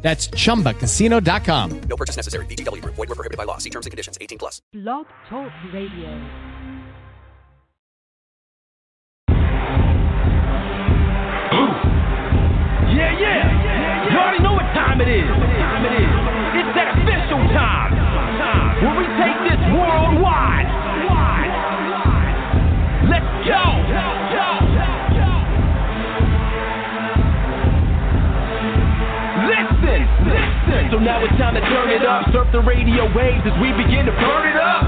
That's chumbacasino.com. No purchase necessary. VGW Group. Void were prohibited by law. See terms and conditions. 18 plus. Blog Talk Radio. Yeah, yeah. You already know what time it is. Time it is. It's that official time. When we take this worldwide. Wide. Let's go. Let's go. Listen, listen. So now it's time to turn it up. Surf the radio waves as we begin to burn it up.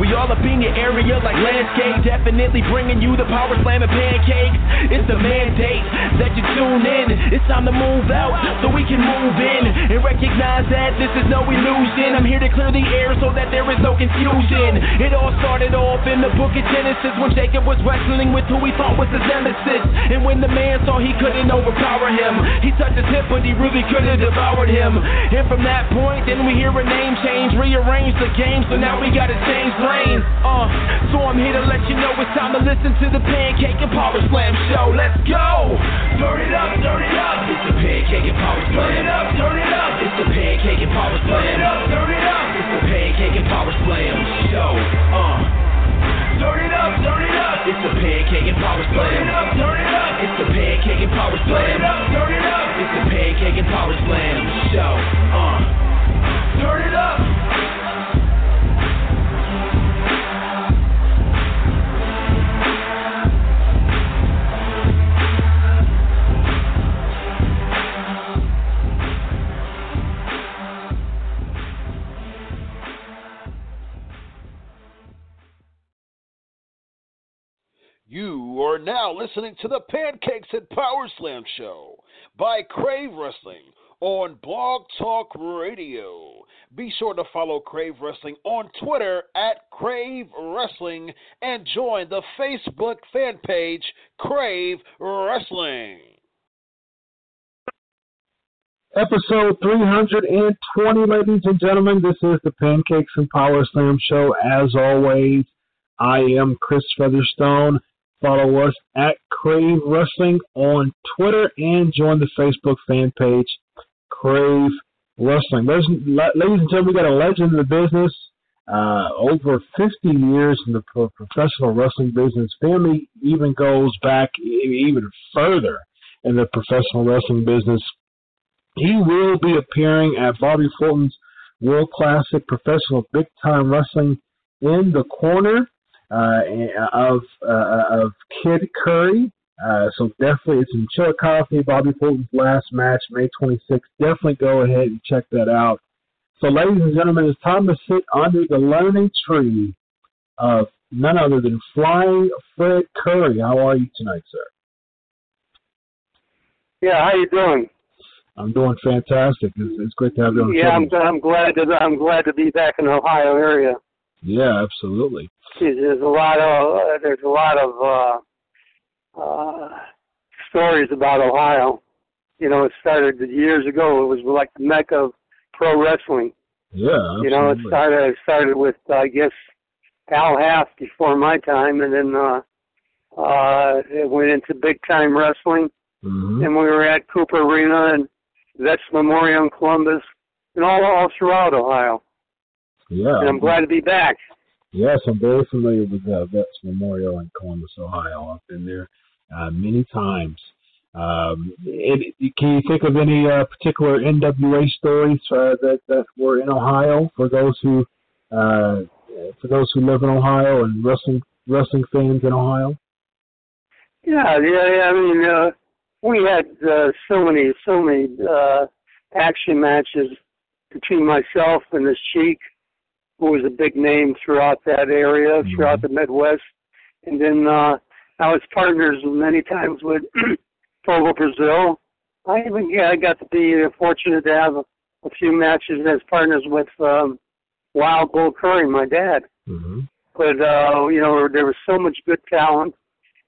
We all up in your area like landscape. Definitely bringing you the power slam and pancakes. It's the mandate that you tune in. It's time to move out so we can move in and recognize that this is no illusion. I'm here to clear the air so that there is no confusion. It all started off in the book of Genesis when Jacob was wrestling with who he thought was his nemesis. And when the man saw he couldn't overpower him, he touched his hip, but he really couldn't have devoured him. And from that point, then we hear a name change, rearrange the game, so now we gotta change lanes. Uh, so I'm here to let you know it's time to listen to the Pancake and Power Slam show. Let's go! Turn it up, turn it up. It's the Pancake and Power Slam. Turn it up, turn it up. It's the Pancake and Power Slam. Turn it up, turn it up. It's the Pancake and Power Slam show. Uh. Turn it up, turn it up. It's the pancake and power slam. Turn it up, turn it up. It's the pancake and power slam. Turn it up, turn it up. It's the pancake and power slam show. Uh. Turn it up. You are now listening to the Pancakes and Power Slam show by Crave Wrestling on Blog Talk Radio. Be sure to follow Crave Wrestling on Twitter at Crave Wrestling and join the Facebook fan page Crave Wrestling. Episode 320, ladies and gentlemen. This is the Pancakes and Power Slam show. As always, I am Chris Featherstone. Follow us at Crave Wrestling on Twitter and join the Facebook fan page, Crave Wrestling. Ladies and gentlemen, we got a legend in the business. Uh, over 50 years in the pro- professional wrestling business. Family even goes back even further in the professional wrestling business. He will be appearing at Bobby Fulton's World Classic Professional Big Time Wrestling in the corner uh, of uh, of Kid Curry. Uh, so definitely, it's in Chillicothe. Bobby Fulton's last match, May 26th. Definitely go ahead and check that out. So, ladies and gentlemen, it's time to sit under the learning tree of none other than Flying Fred Curry. How are you tonight, sir? Yeah, how you doing? I'm doing fantastic. It's, it's great to have you on the Yeah. I'm I'm glad to I'm glad to be back in the Ohio area. Yeah, absolutely. Geez, There's a lot of there's a lot of uh, uh, stories about Ohio. You know, it started years ago. It was like the mecca of pro wrestling. Yeah, absolutely. You know, it started it started with I guess Al Haft before my time, and then uh, uh, it went into big time wrestling. Mhm. And we were at Cooper Arena and Vets Memorial in Columbus, and all all throughout Ohio. Yeah. And I'm glad to be back. Yes, I'm very familiar with uh, Vets Memorial in Columbus, Ohio. I've been there uh, many times. Um, it, can you think of any uh, particular NWA stories uh, that that were in Ohio for those who uh, for those who live in Ohio and wrestling wrestling fans in Ohio? Yeah, yeah. I mean, uh, we had uh, so many, so many uh, action matches between myself and this Sheik, who was a big name throughout that area, throughout the Midwest. And then uh, I was partners many times with Bobo Brazil. I even yeah, I got to be fortunate to have a, a few matches as partners with um, Wild Bull Curry, my dad. hmm But uh, you know, there was so much good talent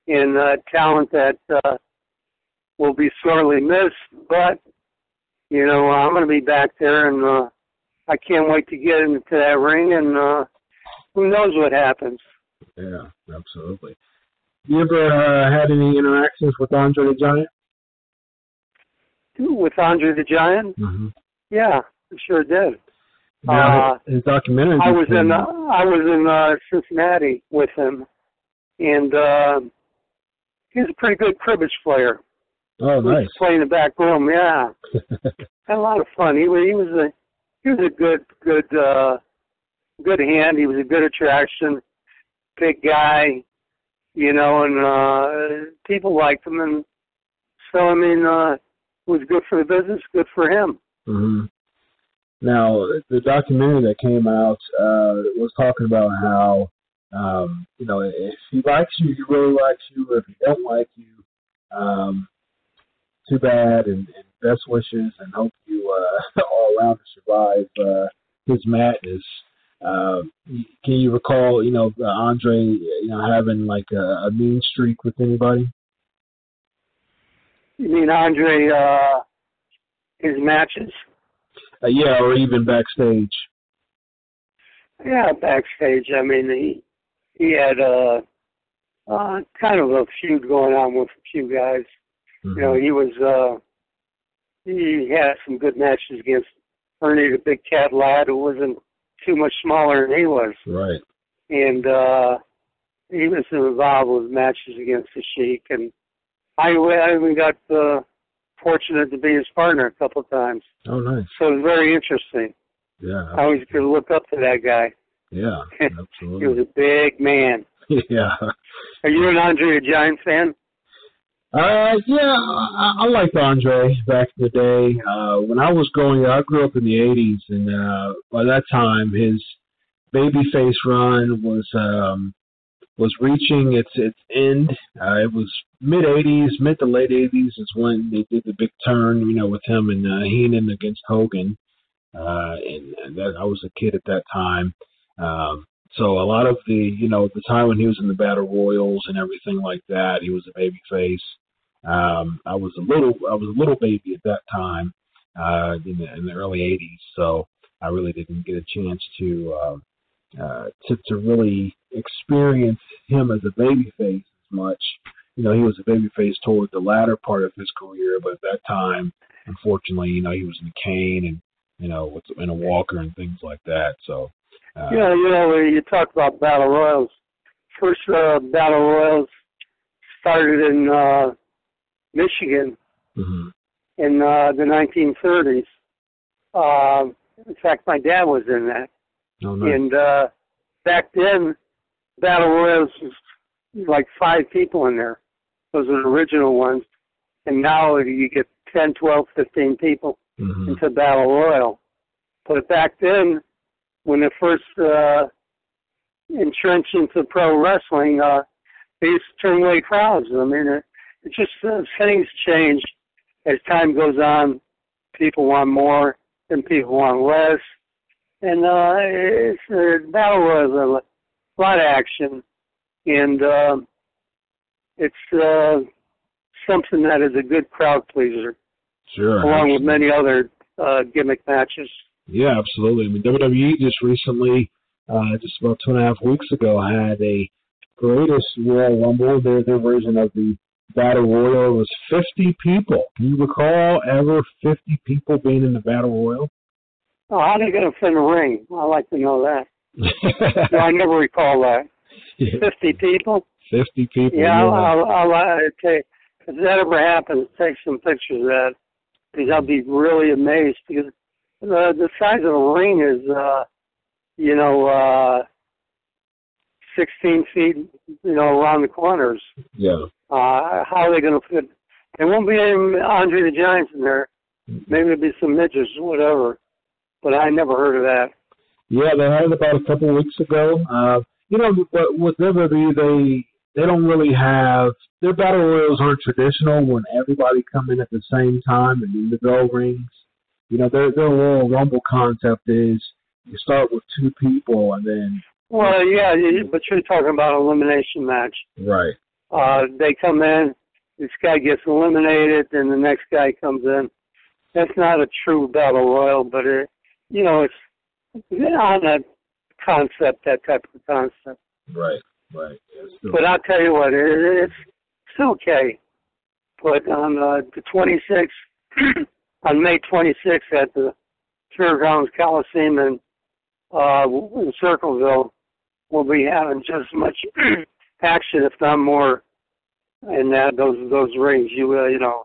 and uh, talent that uh, will be sorely missed. But you know, I'm going to be back there, and uh, I can't wait to get into that ring. And uh, who knows what happens? Yeah, absolutely. You ever uh, had any interactions with Andre the Giant? With Andre the Giant? Mm-hmm. Yeah, I sure did. Now, Uh, his documentary. I was in uh. I was in uh, Cincinnati with him, and uh, he's a pretty good cribbage player. Oh, nice! He was playing the back room. Yeah, had a lot of fun. He was he was a he was a good good uh, good hand. He was a good attraction, big guy, you know, and uh, people liked him. And so I mean, uh, it was good for the business, good for him. hmm Now, the documentary that came out uh, was talking about how, um, you know, if he likes you, he really likes you. If he don't like you, um, too bad, and, and best wishes, and hope you uh, all around to survive uh, his madness. Um, can you recall, you know, uh, Andre, you know, having like a, a mean streak with anybody? You mean Andre? Uh, his matches? Uh, yeah, or even backstage. Yeah, backstage. I mean, he he had uh, uh, kind of a feud going on with a few guys. Mhm. You know, he was uh, he had some good matches against Ernie the Big Cat Ladd, who wasn't too much smaller than he was, Right. and uh, he was involved with matches against the Sheik, and I, I even got uh, fortunate to be his partner a couple of times. Oh, nice. So it was very interesting. Yeah. I always could look up to that guy. Yeah. Absolutely. he was a big man. yeah. Are you an Andre the Giant fan? Uh, yeah, I, I liked Andre back in the day. Uh, when I was growing up, I grew up in the '80s, and uh, by that time, his babyface run was um, was reaching its its end. Uh, it was mid '80s, mid to late '80s is when they did the big turn. You know, with him and uh, Heenan against Hogan, uh, and, and that I was a kid at that time. Um, so a lot of the, you know, the time when he was in the battle royals and everything like that, he was a baby face. Um, I was a little, I was a little baby at that time, uh, in the, in the early '80s. So I really didn't get a chance to, uh, uh, to to really experience him as a baby face as much. You know, he was a baby face toward the latter part of his career, but at that time, unfortunately, you know, he was in a cane and you know, with in a walker and things like that. So. Uh, Yeah, you know, you talk about battle royals. First uh, battle royals started in uh, Michigan hmm in uh, the 1930s. Uh, in fact, my dad was in that. Oh, nice. And uh, back then, battle royals was like five people in there. Those are the original ones. And now you get 10, 12, 15 people hmm into battle royal. But back then, when it first uh, entrenched into pro wrestling, uh, they used to turn away crowds. I mean, it, just uh, things change as time goes on. People want more, and people want less, and uh, it's uh, battle royals a lot of action, and uh, it's uh, something that is a good crowd pleaser Sure. along with many other uh, gimmick matches. Yeah, absolutely. I mean, WWE just recently, uh, just about two and a half weeks ago, had a greatest Royal Rumble. Their their version of the Battle Royal was 50 people. Can you recall ever 50 people being in the Battle Royal? Oh, how they going to fit in a ring? I'd like to know that. No, I never recall that. Fifty people? 50 people. Yeah, I'll, I'll, I'll uh, take. If that ever happens, take some pictures of that because I'll be really amazed because the the size of the ring is, uh, you know, uh, sixteen feet, you know, around the corners. yeah. Uh, how are they going to fit? There won't be any Andre the Giants in there. Maybe there'll be some midgets, or whatever. But I never heard of that. Yeah, they had it about a couple of weeks ago. Uh, you know, but with WWE, they they don't really have their battle royals aren't traditional when everybody come in at the same time and then the bell rings. You know, their their Royal Rumble concept is you start with two people and then Well, yeah, but you're talking about elimination match. right, Uh, they come in, this guy gets eliminated, then the next guy comes in. That's not a true battle royal, but it, you know, it's on that concept, that type of concept. right, right. Yeah, But I'll tell you what, it, it's it's okay. But on uh, the 26th, on May 26th at the Fairgrounds Coliseum in, uh, in Circleville, we'll be having just as much action, if not more, in that those those rings. You uh, you know,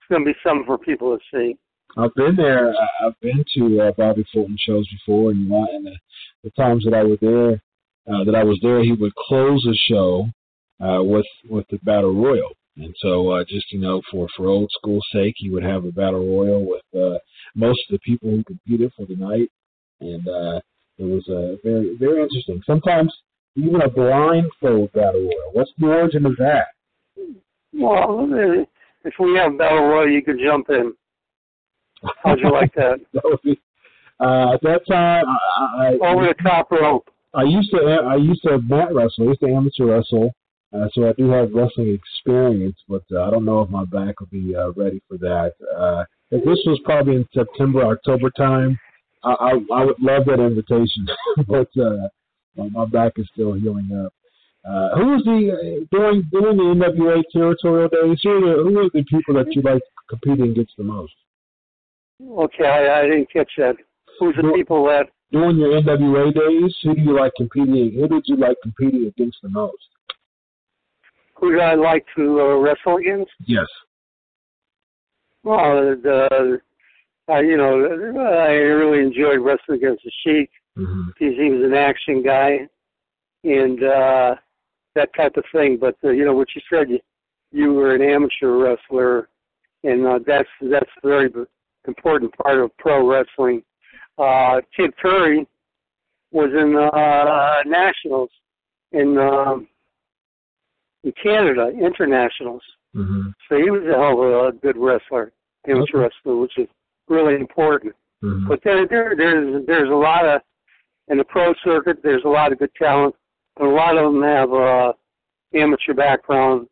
it's going to be something for people to see. I've been there. I've been to uh, Bobby Fulton shows before, and, and the, the times that I was there, uh, that I was there, he would close a show uh, with with the battle royal. And so, uh, just you know, for for old school's sake, he would have a battle royal with uh, most of the people who competed for the night, and uh, it was uh, very very interesting. Sometimes even a blindfold battle royal. What's the origin of that? Well, uh, if we have battle royal, you could jump in. How'd you like that? that be, uh, at that time, I, I, Over the top rope. I used to I used to mat wrestle. I used to amateur wrestle, uh, so I do have wrestling experience. But uh, I don't know if my back will be uh, ready for that. Uh, if this was probably in September October time, I I, I would love that invitation. but uh, my, my back is still healing up. Uh, who was the uh, during during the NWA territorial days? Who are the, who are the people that you like competing against the most? Okay, I, I didn't catch that. Who's the Well- people that? During your NWA days, who do you like competing? Who did you like competing against the most? Who do I like to uh, wrestle against? Yes. Well, the, uh, you know, I really enjoyed wrestling against the Sheik Mm-hmm. because he was an action guy and uh, that type of thing. But uh, you know what you said, you, you were an amateur wrestler, and uh, that's that's a very important part of pro wrestling. Uh, Kid Curry was in uh, nationals in um, in Canada, internationals. Mm-hmm. So he was a hell of a good wrestler, amateur Okay. wrestler, which is really important. Mm-hmm. But there, there, there's there's a lot of in the pro circuit. There's a lot of good talent, but a lot of them have uh, amateur background,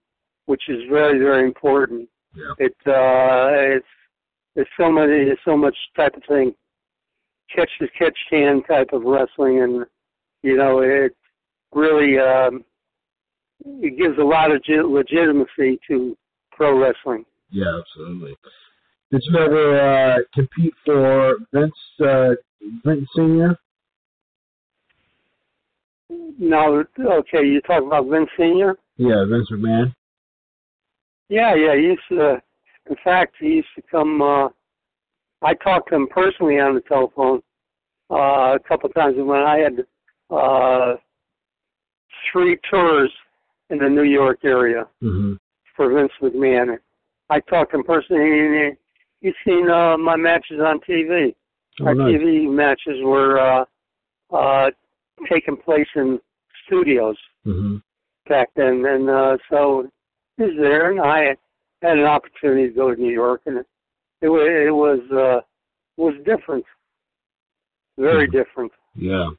which is very very important. Yeah. It uh, it's there's so many there's so much type of thing, catch the catch can type of wrestling, and you know it really um, it gives a lot of ge- legitimacy to pro wrestling. Yeah, absolutely. Did you ever uh, compete for Vince uh, Vince Senior? No, okay, you talk about Vince Senior. Yeah, Vince McMahon. Yeah, yeah. He used to. In fact, he used to come. Uh, I talked to him personally on the telephone uh, a couple of times when I had uh, three tours in the New York area Mm-hmm. for Vince McMahon. I talked to him personally. And he, he's seen uh, my matches on TV. Oh, Our nice. TV matches were uh, uh, taking place in studios Mm-hmm. back then, and uh, so he was there, and I had an opportunity to go to New York, and it, it was it was uh, was different, very Mhm. different. Yeah.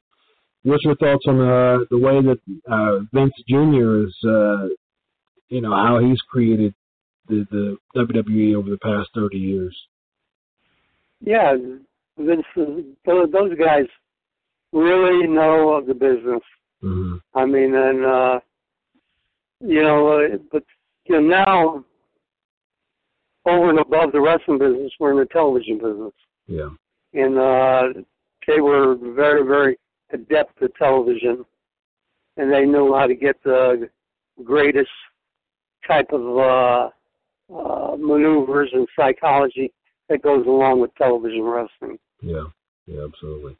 What's your thoughts on uh, the way that uh, Vince Jr. is, uh, you know, how he's created the, the WWE over the past 30 years? Yeah, Vince, those guys really know of the business. Mm-hmm. I mean, and uh, you know, uh, but you know now over and above the wrestling business, we're in the television business. Yeah. and uh, they were very, very adept at television, and they knew how to get the greatest type of uh, uh, maneuvers and psychology that goes along with television wrestling. Yeah. Yeah, absolutely.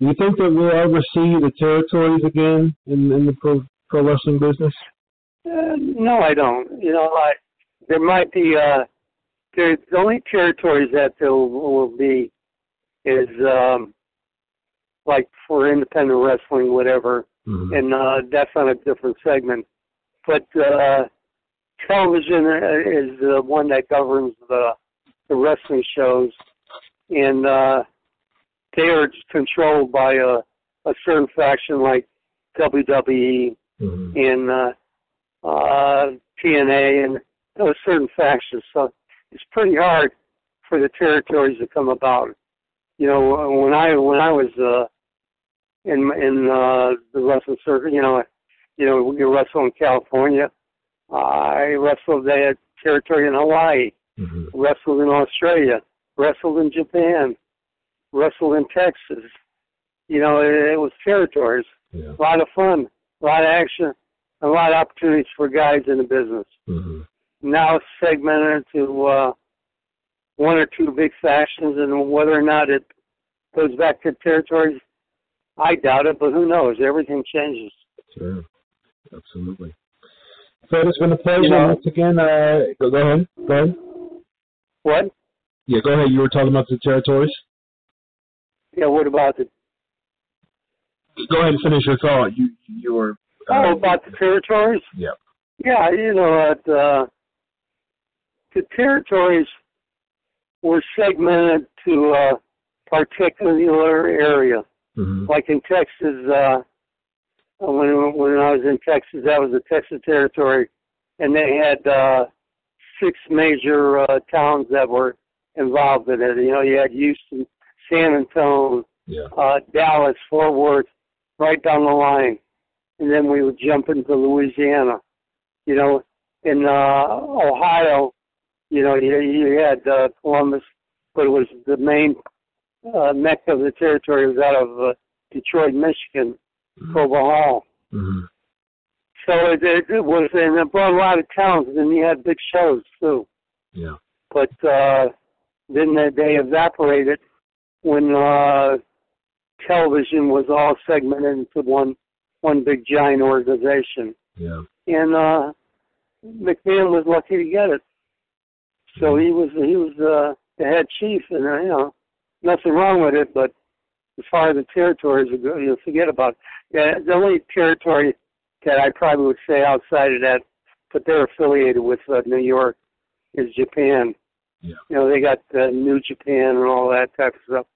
Do you think that we'll ever see the territories again in, in the pro, pro wrestling business? Uh, no, I don't. You know, I, there might be uh, there, the only territories that there will, will be is um, like for independent wrestling, whatever. Mm-hmm. and uh, that's on a different segment. But uh, television uh, is the one that governs the the wrestling shows, and uh, they are controlled by a a certain faction like WWE Mhm. and uh, uh, TNA and those certain factions. So it's pretty hard for the territories to come about. You know, when I when I was uh, in in uh, the wrestling circuit, you know, you know, we wrestle in California. I wrestled that territory in Hawaii, Mhm. wrestled in Australia, wrestled in Japan, wrestled in Texas. You know, it, it was territories. Yeah. A lot of fun, a lot of action, a lot of opportunities for guys in the business. Mhm. Now it's segmented to uh, one or two big factions, and whether or not it goes back to territories, I doubt it. But who knows? Everything changes. Sure. Absolutely. Fred, it's been a pleasure You know- once again. Uh, go, go ahead. Go ahead. What? Yeah, go ahead. You were talking about the territories. Yeah. What about the? Go ahead and finish your thought. You you were. uh, Oh, about the territories. Yeah. Yeah, you know what? Uh, the territories were segmented to a particular area. Mhm. Like in Texas, uh, when when I was in Texas, that was the Texas territory, and they had uh, six major uh, towns that were involved in it. You know, you had Houston, San Antonio, Yeah. uh, Dallas, Fort Worth, right down the line, and then we would jump into Louisiana. You know, in uh, Ohio, you know, you, you had uh, Columbus, but it was the main uh, mecca of the territory was out of uh, Detroit, Michigan, Cobo Hall. Mhm. So it, it, it was, and it brought a lot of towns, and then you had big shows too. Yeah. But uh, then they, they evaporated when uh, television was all segmented into one one big giant organization, Yeah. and uh, McMahon was lucky to get it. So he was he was uh, the head chief, and uh, you know nothing wrong with it, but as far as the territories go, you know, forget about. It. Yeah, the only territory that I probably would say outside of that, but they're affiliated with uh, New York, is Japan. Yeah. You know, they got uh, New Japan and all that type of stuff.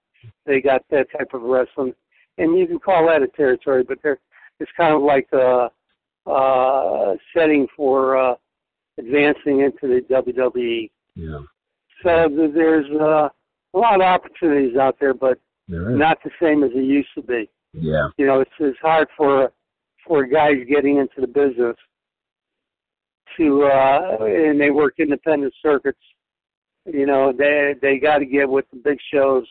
They got that type of wrestling, and you can call that a territory, but they're it's kind of like a, uh setting for uh, advancing into the WWE. Yeah. So there's uh, a lot of opportunities out there, but There not the same as it used to be. Yeah. You know, it's it's hard for for guys getting into the business to uh and they work independent circuits. You know, they they got to get with the big shows,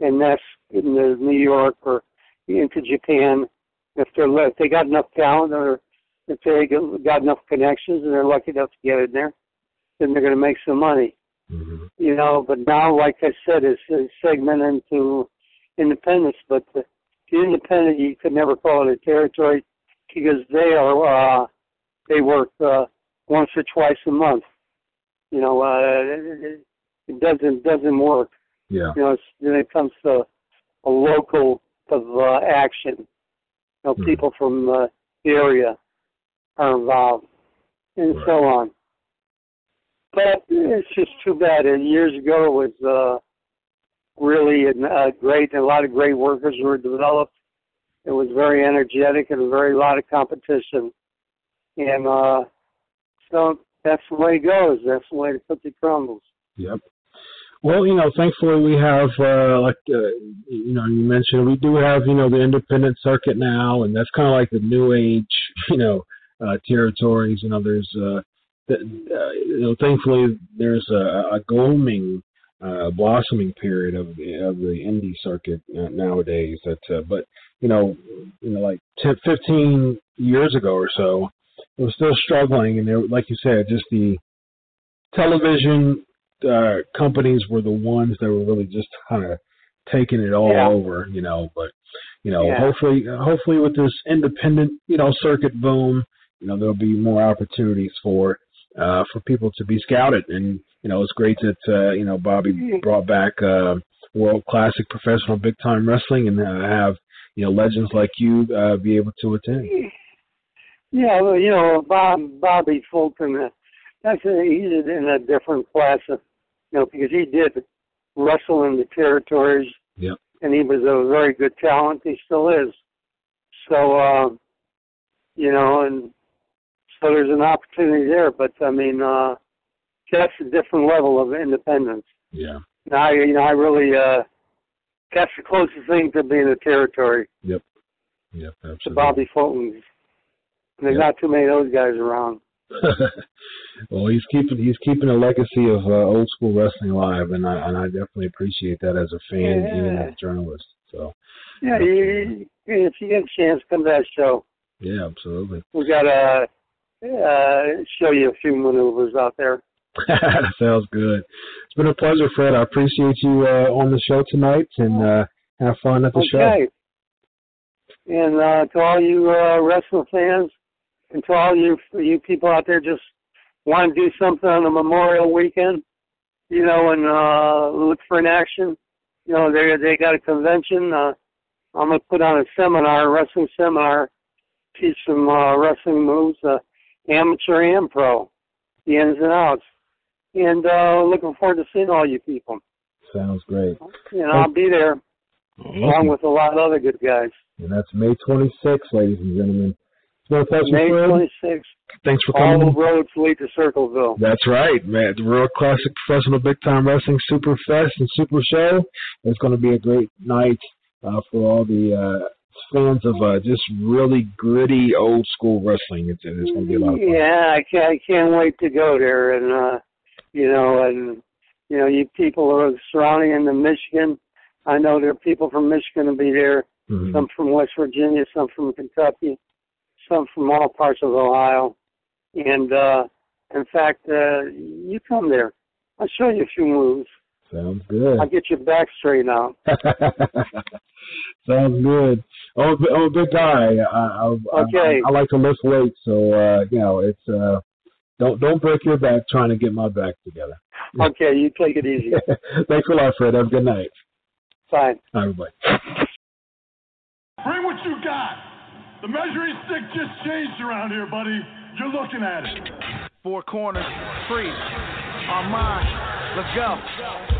and that's in the New York or into Japan. If they're if they got enough talent or if they got enough connections and they're lucky enough to get in there, then they're going to make some money Mhm. you know. But now, like I said, it's, it's segmented into independents. But the, the independent, you could never call it a territory because they are uh, they work uh, once or twice a month. You know, uh, it, it doesn't doesn't work. Yeah. You know, when it comes to a local of uh, action, you know, Hmm. people from uh, the area are involved, and Right. so on. But it's just too bad. And years ago, it was uh, really uh, great. and A lot of great workers were developed. It was very energetic and very lot of competition. And uh, so that's the way it goes. That's the way the cookie crumbles. Yep. Well, you know, thankfully we have, uh, like, uh, you know, you mentioned we do have, you know, the independent circuit now, and that's kind of like the new age, you know, uh, territories. Know, there's, uh, the, uh, you know, thankfully there's a, a gloaming, uh, blossoming period of the, of the indie circuit uh, nowadays. That, uh, but you know, you know, like 10, 15 years ago or so, it was still struggling, and there, like you said, just the television uh, companies were the ones that were really just kind of taking it all Yeah. over, you know. But you know, Yeah. hopefully, hopefully with this independent, you know, circuit boom, you know, there'll be more opportunities for uh, for people to be scouted. And you know, it's great that uh, you know Bobby brought back uh, world classic professional big time wrestling and uh, have you know legends like you uh, be able to attend. Yeah, well, you know, Bob Bobby Fulton, uh, that's a, he's in a different class of, you know, because he did wrestle in the territories. Yep. and he was a very good talent. He still is. So, uh, you know, and so there's an opportunity there. But I mean, uh, that's a different level of independence. Yeah. Now, you know, I really uh, that's the closest thing to being a territory. Yep. Yep. Absolutely. The Bobby Fultons. And there's Yep. not too many of those guys around. well, he's keeping he's keeping a legacy of uh, old school wrestling alive, and I and I definitely appreciate that as a fan, Yeah. even as a journalist. So Yeah, you, if you get a chance, come to that show. yeah, absolutely. We got to uh, show you a few maneuvers out there. Sounds good. It's been a pleasure, Fred. I appreciate you uh, on the show tonight, and uh, have fun at the show. And uh, to all you uh, wrestling fans, and to all you you people out there just want to do something on a Memorial Weekend, you know, and uh, look for an action. You know, they they got a convention. Uh, I'm gonna put on a seminar, a wrestling seminar, teach some uh, wrestling moves, uh, amateur and pro, the ins and outs. And uh, looking forward to seeing all you people. Sounds great. And I'll be there along with a lot of other good guys. And that's May 26th, ladies and gentlemen. A pleasure, May Fred. 26th. Thanks for All coming. the roads lead to Circleville. That's right, man. The Real Classic Professional Big Time Wrestling Super Fest and Super Show. It's going to be a great night uh, for all the uh, fans of uh, just really gritty old school wrestling. It's, it's going to be a lot of fun. Yeah, I can't, I can't wait to go there. And, uh, you know, and, you know, you people are surrounding in the Michigan, I know there are people from Michigan to be there, Mhm. some from West Virginia, some from Kentucky, some from all parts of Ohio. And, uh, in fact, uh, you come there. I'll show you a few moves. Sounds good. I'll get your back straightened out. Sounds good. I'm a, bi- I'm a big guy. I, I, Okay. I, I like to lift weights, so uh, you know it's uh, don't don't break your back trying to get my back together. Okay, you take it easy. Thanks a lot, Fred. Have a good night. Fine. All right, bye. Bring what you got. The measuring stick just changed around here, buddy. You're looking at it. Four corners, free. Armand, let's go.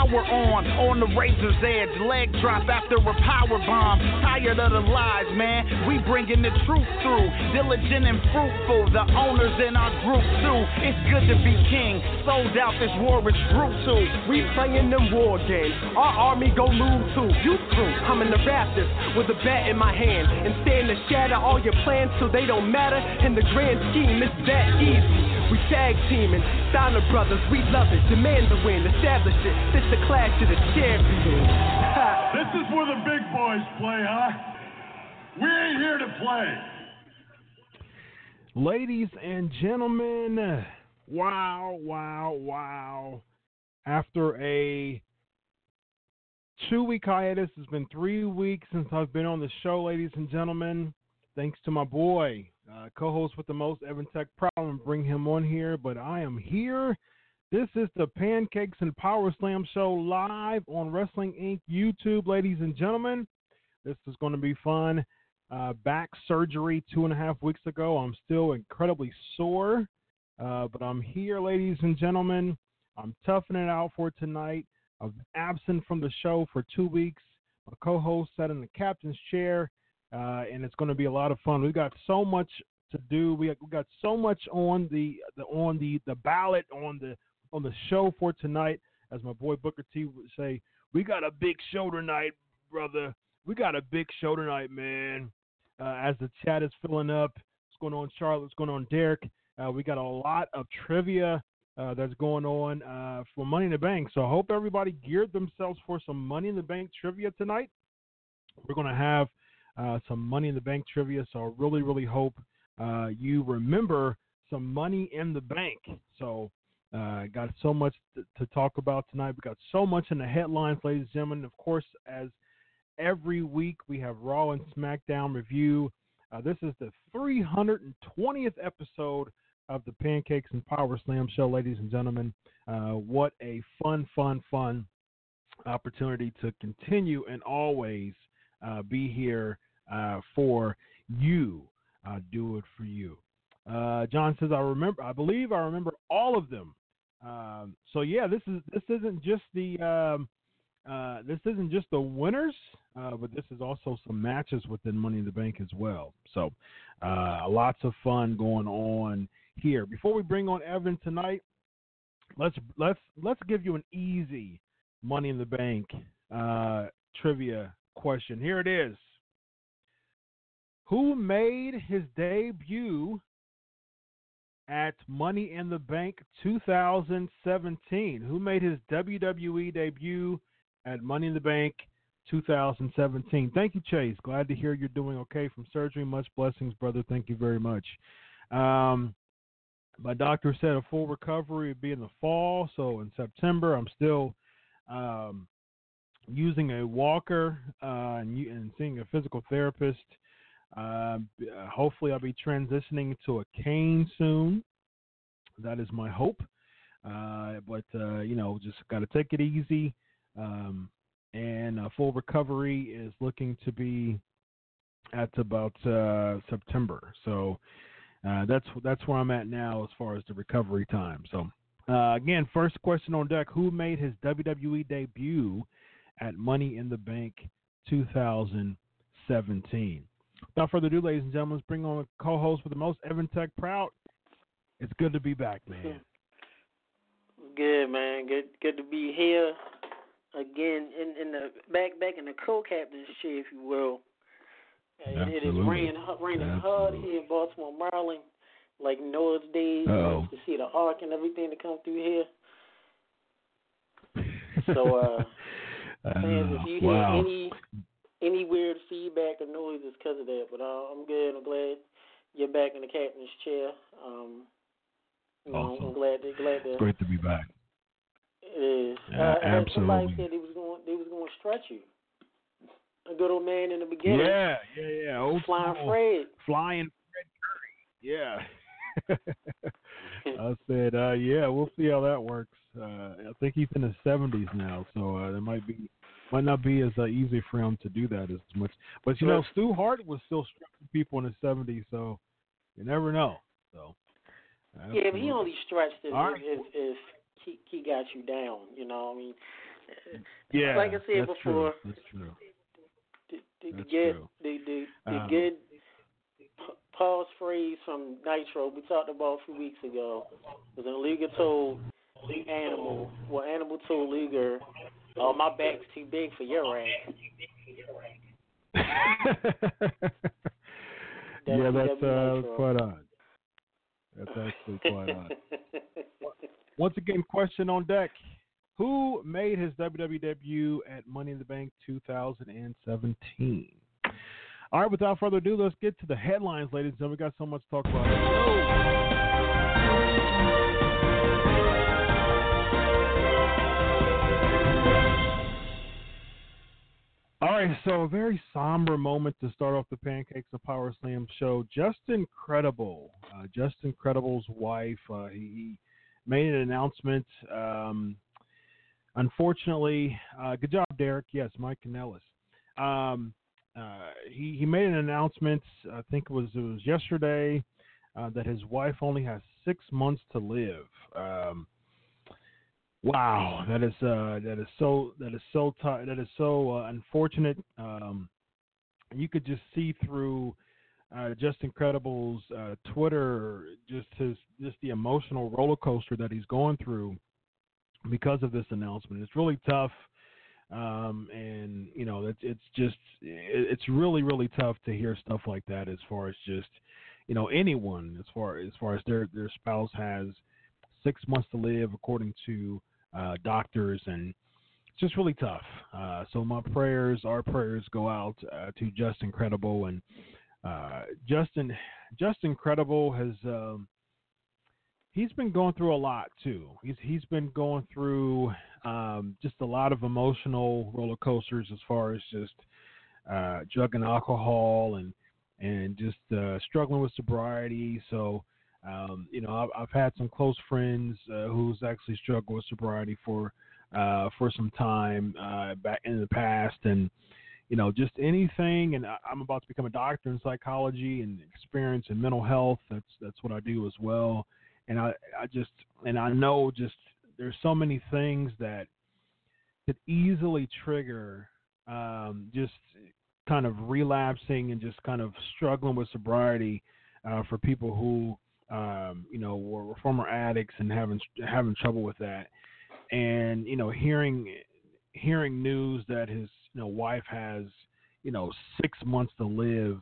on, on the razor's edge. Leg drop after a power bomb. Tired of the lies, man, we bringing the truth through. Diligent and fruitful, the owners in our group too. It's good to be king, sold out, this war is brutal. We playing them war games. Our army go move too. You through. I'm in the rafters with a bat in my hand and stand to shatter all your plans so they don't matter. In the grand scheme, it's that easy. We tag teaming, Steiner brothers, we love it. Demand the win, establish it. This the clash of the champions. This is where the big boys play, huh? We ain't here to play. Ladies and gentlemen, wow, wow, wow. After a two week hiatus, it's been three weeks since I've been on the show, ladies and gentlemen. Thanks to my boy, uh, co host with the most, Evan Tech Problem, bring him on here. But I am here This is the Pancakes and Power Slam show live on Wrestling Inc. YouTube, ladies and gentlemen. This is going to be fun. Uh, back surgery two and a half weeks ago. I'm still incredibly sore, uh, but I'm here, ladies and gentlemen. I'm toughing it out for tonight. I've been absent from the show for two weeks. My co-host sat in the captain's chair, uh, and it's going to be a lot of fun. We've got so much to do. We we got so much on the, the on the the ballot on the on the show for tonight. As my boy Booker T would say, we got a big show tonight, brother. We got a big show tonight, man. Uh, as the chat is filling up, what's going on, Charlotte? What's going on, Derek? Uh, we got a lot of trivia uh, that's going on uh, for Money in the Bank. So I hope everybody geared themselves for some Money in the Bank trivia tonight. We're going to have uh, some Money in the Bank trivia. So I really, really hope uh, you remember some Money in the Bank. So uh, got so much to, to talk about tonight. We got so much in the headlines, ladies and gentlemen. Of course, as every week we have Raw and SmackDown review. Uh, this is the 320th episode of the Pancakes and Power Slam show, ladies and gentlemen. Uh, what a fun, fun, fun opportunity to continue and always uh, be here uh, for you. Uh, do it for you. Uh, John says, "I remember. I believe I remember all of them." Um, so yeah, this is this isn't just the um, uh, this isn't just the winners, uh, but this is also some matches within Money in the Bank as well. So uh, lots of fun going on here. Before we bring on Evan tonight, let's let's let's give you an easy Money in the Bank uh, trivia question. Here it is. Who made his debut at Money in the Bank 2017? Who made his WWE debut at Money in the Bank 2017? Thank you, Chase. Glad to hear you're doing okay from surgery. Much blessings, brother. Thank you very much. Um, my doctor said a full recovery would be in the fall, so in September I'm still um, using a walker uh, and, and, seeing a physical therapist. Uh, hopefully, I'll be transitioning to a cane soon. That is my hope. Uh, but uh, you know, just got to take it easy. Um, and full recovery is looking to be at about uh, September. So uh, that's that's where I'm at now as far as the recovery time. So uh, again, first question on deck: Who made his WWE debut at Money in the Bank 2017? Without further ado, ladies and gentlemen, let's bring on a co-host for the most, Evan Tech Proud. It's good to be back, man. Good man, good good to be here again in in the back back in the co-captain's chair, if you will. Absolutely. It is raining, raining hard here in Baltimore, Maryland, like Noah's days. Uh-oh. To see the ark and everything to come through here. So, uh, fans, if you hear wow. any any weird feedback or noise, it's because of that. But uh, I'm good. I'm glad you're back in the captain's chair. Um, you know, Awesome. I'm glad. Glad. It's great to be back. It is. Yeah, I heard Somebody absolutely. said they was going. They was going to stretch you. A good old man in the beginning. Yeah, yeah, yeah. Old Flying school. Fred. Flying Fred Curry. Yeah. I said, uh, yeah, we'll see how that works. Uh, I think he's in his seventies now, so uh, it might be might not be as uh, easy for him to do that as much. But you know, Stu Hart was still stretching people in the seventies, so you never know. So Yeah, but he only stretched if, right. if, if, he, he got you down. You know, what I mean, yeah, like I said that's before, true. That's true. the, the, the That's good, true. the the, the Um, good p- pause phrase from Nitro we talked about a few weeks ago was an Liga told Animal, well, Animal told Liga, "Oh, my back's too big for your ass." yeah, that's uh, quite odd. That's actually quite odd. Once again, question on deck. Who made his WWE debut at Money in the Bank 2017? All right, without further ado, let's get to the headlines, ladies and gentlemen. We got so much to talk about. Right, so a very somber moment to start off the Pancakes of Power Slam show. Justin Credible. uh, Justin Credible's wife, uh, he made an announcement. Um, unfortunately, uh, good job, Derek. Yes, Mike Canellis. Um, uh, he he made an announcement. I think it was it was yesterday uh, that his wife only has six months to live. Um, wow, that is uh, that is so that is so t- that is so uh, unfortunate. Um, you could just see through uh, Just uh, Twitter, just his just the emotional roller coaster that he's going through because of this announcement. It's really tough, um, and you know it's it's just it's really really tough to hear stuff like that as far as just you know anyone as far as far as their their spouse has six months to live according to uh, doctors and it's just really tough. Uh, so my prayers, our prayers go out uh, to Justin Credible and uh, Justin. Just Incredible has um, he's been going through a lot too. He's he's been going through um, just a lot of emotional roller coasters as far as just uh, drug and alcohol and and just uh, struggling with sobriety. So um, you know, I've, I've, had some close friends uh, who's actually struggled with sobriety for uh, for some time uh, back in the past, and you know, just anything. And I, am about to become a doctor in psychology and experience in mental health. That's that's what I do as well. And I I just and I know just there's so many things that could easily trigger um, just kind of relapsing and just kind of struggling with sobriety uh, for people who um, you know were, were former addicts and having having trouble with that. And you know hearing hearing news that his you know wife has you know six months to live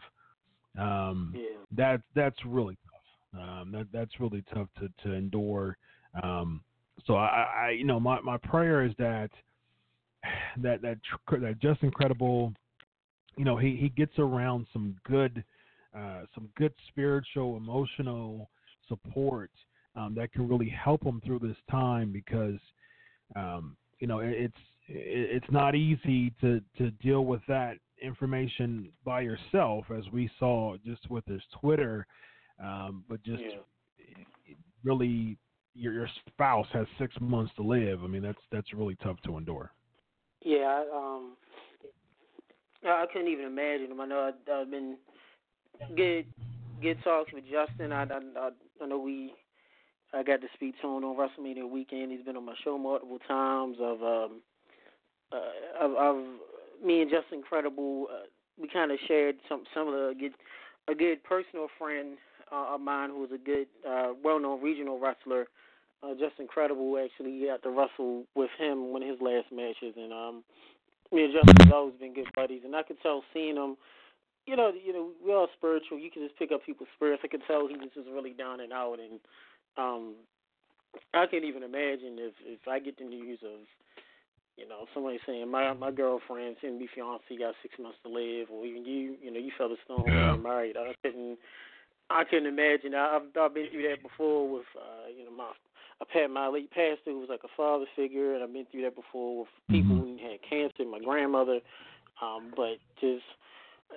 um yeah. that that's really tough. Um that that's really tough to to endure. Um so i i you know my my prayer is that that that that Justin Credible you know he he gets around some good uh some good spiritual emotional support um, that can really help them through this time because um, you know, it's it's not easy to to deal with that information by yourself, as we saw just with his Twitter. Um, but just yeah. really, your your spouse has six months to live. I mean, that's that's really tough to endure. Yeah, um, I couldn't even imagine. I know I've been good good talks with Justin. I, I I know we I got to speak to him on WrestleMania weekend. He's been on my show multiple times. Of um, uh, of me and Justin Credible, uh, we kind of shared some of the good a good personal friend uh, of mine who was a good uh, well-known regional wrestler. Uh, Justin Credible actually got to wrestle with him one of his last matches, and um, me and Justin have always been good buddies. And I could tell seeing him, you know, you know, we're all spiritual. You can just pick up people's spirits. I could tell he was just really down and out, and um, I can't even imagine if if I get the news of you know somebody saying my my girlfriend and me fiance got six months to live, or even you you know you fell stone yeah. and married. I couldn't I couldn't imagine. I, I've I've been through that before with uh, you know my I've had my late pastor who was like a father figure, and I've been through that before with people mm-hmm. who had cancer, my grandmother. Um, but just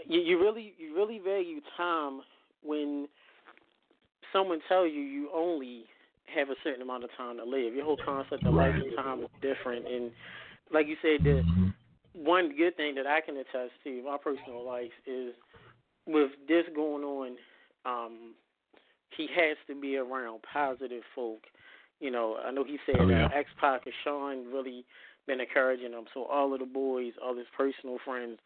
you, you really you really value time when someone tells you you only have a certain amount of time to live. Your whole concept of life and time is different. And like you said, the one good thing that I can attest to in my personal life is with this going on, um, he has to be around positive folk. You know, I know he said oh, yeah. uh, X Pac and Shawn really been encouraging him. So all of the boys, all his personal friends,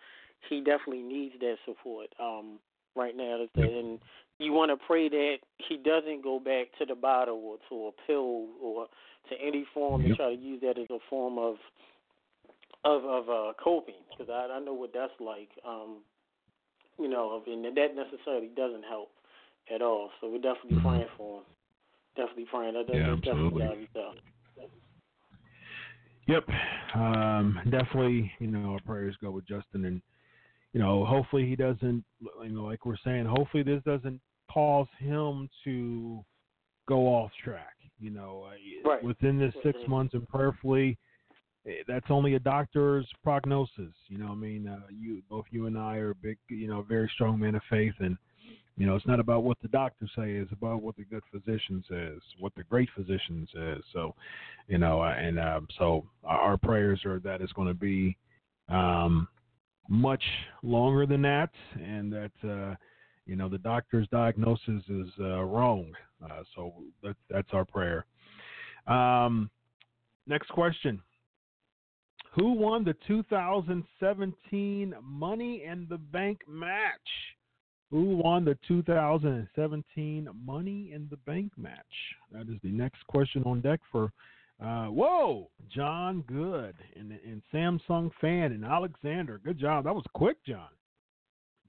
he definitely needs that support um, right now. And you want to pray that he doesn't go back to the bottle or to a pill or to any form yep. and try to use that as a form of of of uh, coping because I, I know what that's like. Um, you know, and that necessarily doesn't help at all. So we're definitely mm-hmm. praying for him. Definitely praying. That, that, yeah, absolutely. Definitely Yep, um, definitely. You know, our prayers go with Justin and you know, hopefully he doesn't, you know, like we're saying, hopefully this doesn't cause him to go off track. You know, uh, right. within this 6 mm-hmm. months and prayerfully, eh, that's only a doctor's prognosis. You know, I mean, uh, you both you and I are big, you know, very strong men of faith, and You know, it's not about what the doctor says; it's about what the good physician says, what the great physician says. So, you know, uh, and um, so our, our prayers are that it's going to be um, much longer than that, and that uh, you know the doctor's diagnosis is uh, wrong. Uh, so that, that's our prayer. Um, next question. Who won the 2017 Money in the Bank match? Who won the 2017 Money in the Bank match? That is the next question on deck for, uh, whoa, John Good and, and Samsung Fan and Alexander. Good job. That was quick, John.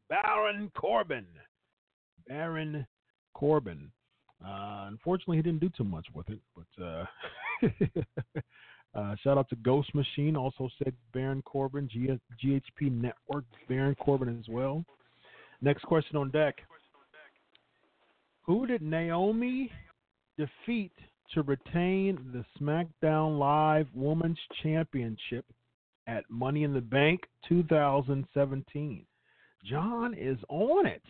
Baron Corbin. Baron Corbin. Uh, unfortunately, he didn't do too much with it, but uh, uh, shout out to Ghost Machine. Also said Baron Corbin, G- GHP Network, Baron Corbin as well. Next question on deck. Who did Naomi defeat to retain the SmackDown Live Women's Championship at Money in the Bank 2017? John is on it.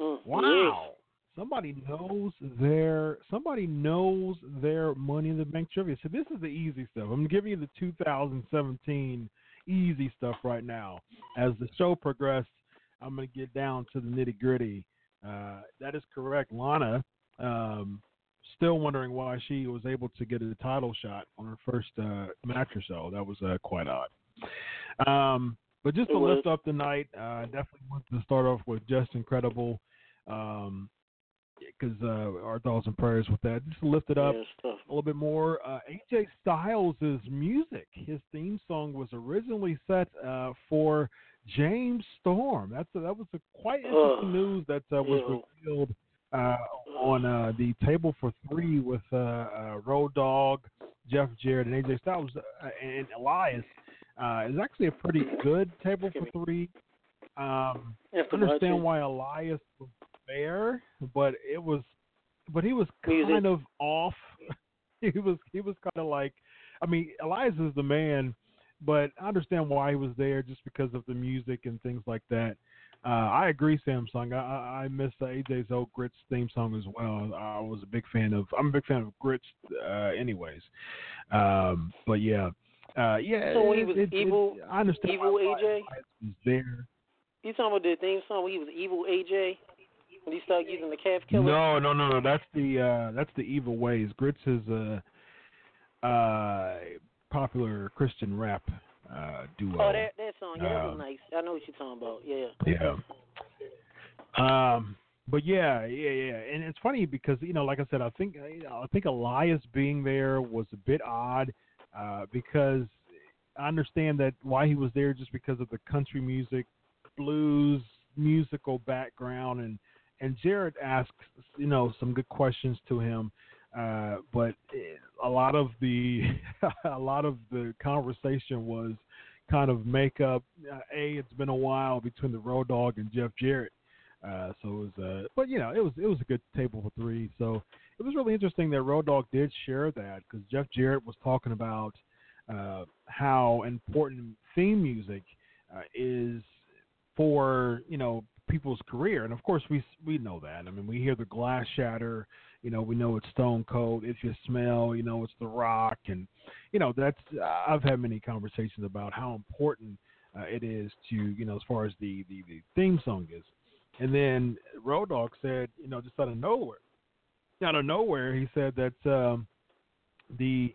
Mm, Wow. Somebody knows their somebody knows their money in the bank trivia. So this is the easy stuff. I'm giving you the 2017 easy stuff right now. As the show progressed, I'm going to get down to the nitty gritty. Uh, that is correct, Lana. Um, still wondering why she was able to get a title shot on her first uh, match or so. That was uh, quite odd. Um, but just to lift up the night, uh, definitely want to start off with Justin Credible. Um, because uh, our thoughts and prayers with that. Just to lift it up Yeah, a little bit more. Uh, AJ Styles' music, his theme song was originally set uh, for James Storm. That's a, that was a quite interesting news that uh, was revealed uh, on uh, the table for three with uh, uh, Road Dog, Jeff Jarrett, and AJ Styles uh, and Elias. Uh, is actually a pretty good table for three. Um, Yeah, understand why Elias was there, but it was, but he was kind of off. he was he was kind of like, I mean, Elias is the man, but I understand why he was there just because of the music and things like that. Uh, I agree, Samsung. I, I, miss the AJ's old Grits theme song as well. I was a big fan of. I'm a big fan of Grits, uh, anyways. Um, but yeah, uh, yeah. So when he it- was it- it- evil, I understand evil why AJ. Was there. You talking about the theme song when he was evil AJ? When he started using the calf killer? No, no, no, no. That's the uh, that's the evil ways. Grits is a uh, popular Christian rap uh, duo. Oh, that that song. Yeah, that was Um, nice. I know what you're talking about. Yeah. Yeah. Um, but yeah, yeah, yeah, and it's funny because you know, like I said, I think I think Elias being there was a bit odd uh, because I understand that why he was there just because of the country music, blues musical background, and and Jarrett asked you know some good questions to him, uh, but eh, a lot of the a lot of the conversation was kind of make up. Uh, a, it's been a while between the Road Dog and Jeff Jarrett. Uh, so it was, uh, but you know, it was it was a good table for three. So it was really interesting that Road Dog did share that because Jeff Jarrett was talking about uh, how important theme music uh, is for you know people's career, and of course we we know that. I mean, we hear the glass shatter. You know, we know it's Stone Cold. If you smell, you know, it's The Rock, and you know that's. I've had many conversations about how important uh, it is to you know as far as the the, the theme song is. And then Road Dog said, you know, just out of nowhere, out of nowhere, he said that um, the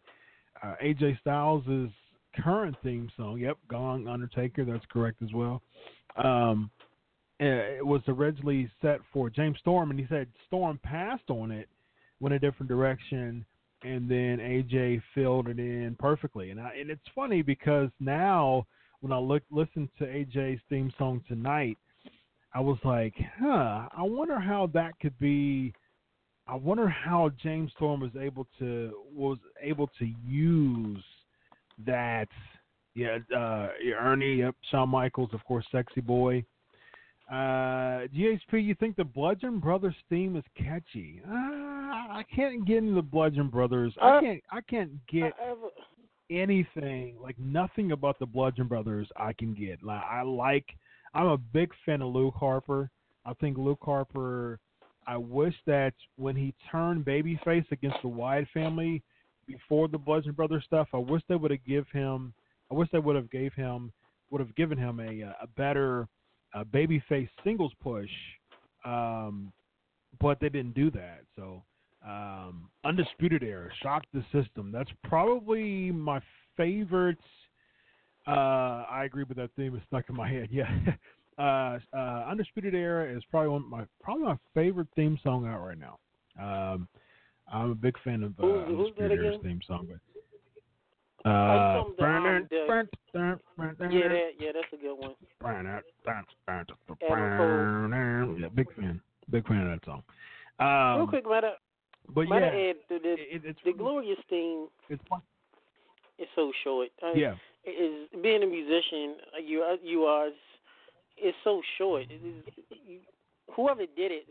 uh, AJ Styles' current theme song, yep, Gone Undertaker, that's correct as well. Um, uh, it was originally set for James Storm, and he said Storm passed on it, went a different direction, and then AJ filled it in perfectly. And I, and it's funny because now when I look listen to AJ's theme song tonight, I was like, huh, I wonder how that could be. I wonder how James Storm was able to was able to use that. Yeah, uh, Ernie, yep, Shawn Michaels, of course, Sexy Boy. Uh, GHP, you think the Bludgeon Brothers theme is catchy? Uh, I can't get into the Bludgeon Brothers. I Uh, can't. I can't get I ever, anything like nothing about the Bludgeon Brothers I can get. Like I like I'm a big fan of Luke Harper. I think Luke Harper. I wish that when he turned babyface against the Wyatt family before the Bludgeon Brothers stuff, I wish they would have give him. I wish they would have gave him would have given him a a better uh, babyface singles push, um, but they didn't do that. So um, Undisputed Era shocked the system. That's probably my favorite. Uh, I agree with that theme. It's stuck in my head. Yeah. Uh, uh, Undisputed Era is probably one of my probably my favorite theme song out right now. Um, I'm a big fan of uh, Undisputed Era's theme song, but uh, the, um, the- yeah, that, yeah, that's a good one. Yeah, big fan, big fan of that song. Um, Real quick, matter, but yeah, add to this, it, it's the Glorious theme it's fun. is so short. I, Yeah. is being a musician, uh, you are- you are, it's so short. It is, you, whoever did it,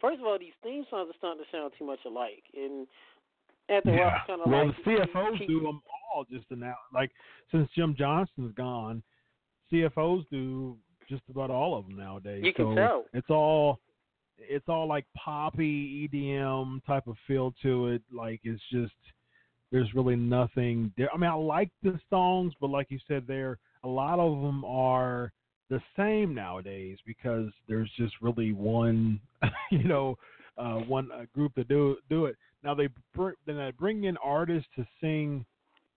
first of all, these theme songs are starting to sound too much alike, and after a while, it's kind of Well, like the CFO$ keep- do them all just now. Like since Jim Johnston's gone, CFO$ do just about all of them nowadays. You can so tell. It's all it's all like poppy EDM type of feel to it. Like it's just there's really nothing. There. I mean, I like the songs, but like you said, there a lot of them are the same nowadays because there's just really one, you know, uh, one uh, group that do do it. Now they br- then they bring in artists to sing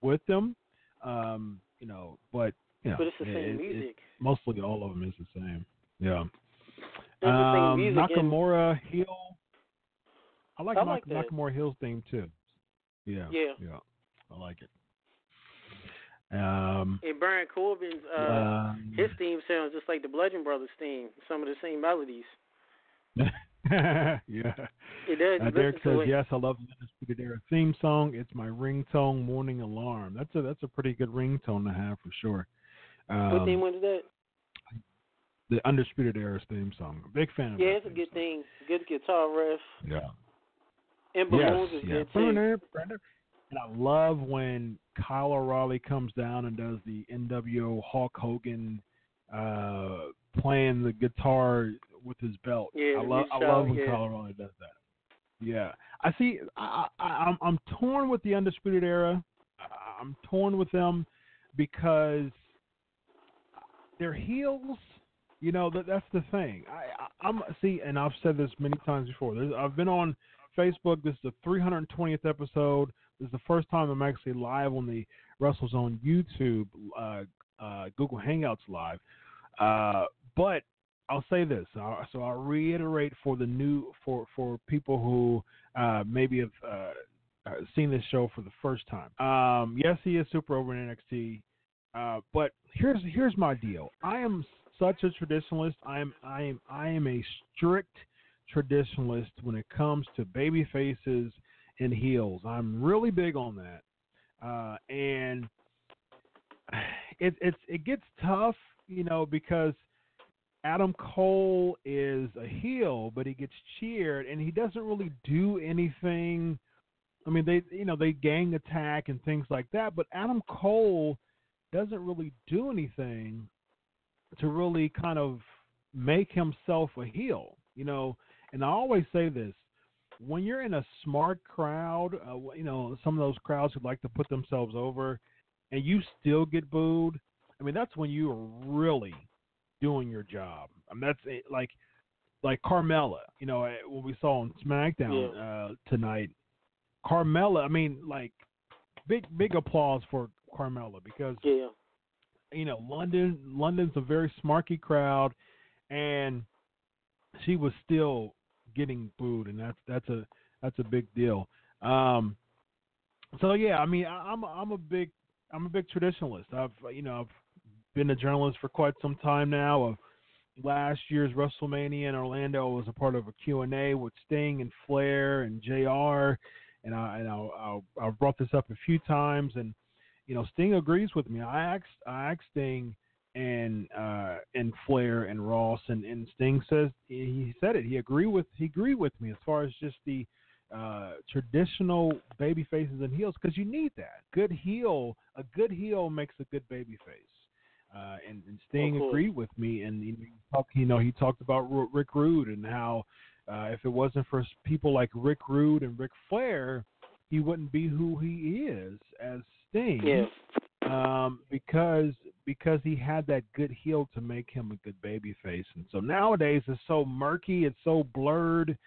with them, um, you know, but know, But it's the it- same it- music. mostly all of them is the same. Yeah. It's the Um, and- Nakamura Hill. I like, I like. Nakamura Hill's theme too. Yeah. Yeah. Yeah. I like it. Um, And Baron Corbin's uh, Um, his theme sounds just like the Bludgeon Brothers theme. Some of the same melodies. yeah. It does. Uh, Derek says it. yes. I love the Undisputed Era theme song. It's my ringtone morning alarm. That's a that's a pretty good ringtone to have for sure. Um, what theme was that? the Undisputed Era's theme song. Big fan of it. Yeah, it's a good thing. Good guitar riff. Yeah. And balloons is yes, good yeah. too. Brother, brother. And I love when Kyle O'Reilly comes down and does the NWO Hulk Hogan uh, playing the guitar with his belt. Yeah, I love I love when yeah. Kyle O'Reilly does that. Yeah, I see. I, I, I'm I'm torn with the Undisputed Era. I- I'm torn with them because they're heels. You know that that's the thing. I, I I'm see, and I've said this many times before. There's, I've been on Facebook. This is the 320th episode. This is the first time I'm actually live on the WrestleZone YouTube, uh, uh, Google Hangouts live. Uh, but I'll say this. So I'll reiterate for the new for for people who uh, maybe have uh, uh, seen this show for the first time. Um, yes, he is super over in NXT. Uh, but here's here's my deal. I am such a traditionalist. I am I am I am a strict traditionalist when it comes to baby faces and heels. I'm really big on that. Uh, and it it's it gets tough, you know, because Adam Cole is a heel, but he gets cheered and he doesn't really do anything. I mean, they you know they gang attack and things like that, but Adam Cole doesn't really do anything to really kind of make himself a heel, you know. And I always say this: when you're in a smart crowd, uh, you know, some of those crowds who like to put themselves over, and you still get booed. I mean, that's when you are really doing your job. I mean, that's it, like like Carmella, you know, eh, what we saw on SmackDown uh, tonight. Carmella, I mean, like big big applause for Carmella because Yeah. you know London London's a very smarky crowd, and she was still getting booed, and that's that's a that's a big deal. Um, so yeah, I mean, I, I'm a, I'm a big I'm a big traditionalist. I've you know I've been a journalist for quite some time now. Of last year's WrestleMania in Orlando, was a part of a Q and A with Sting and Flair and Jr. And I and I, I I've brought this up a few times, and you know Sting agrees with me. I asked I asked Sting and uh and Flair and Ross and, and Sting says he said it. He agreed with he agreed with me as far as just the uh traditional baby faces and heels because you need that. Good heel, a good heel makes a good baby face. Uh, and, and Sting Of course. agreed with me, and you know, he talked, you know he talked about Rick Rude and how uh, if it wasn't for people like Rick Rude and Ric Flair, he wouldn't be who he is as Sting. Yeah. Um, because because he had that good heel to make him a good baby face, and so nowadays it's so murky, it's so blurred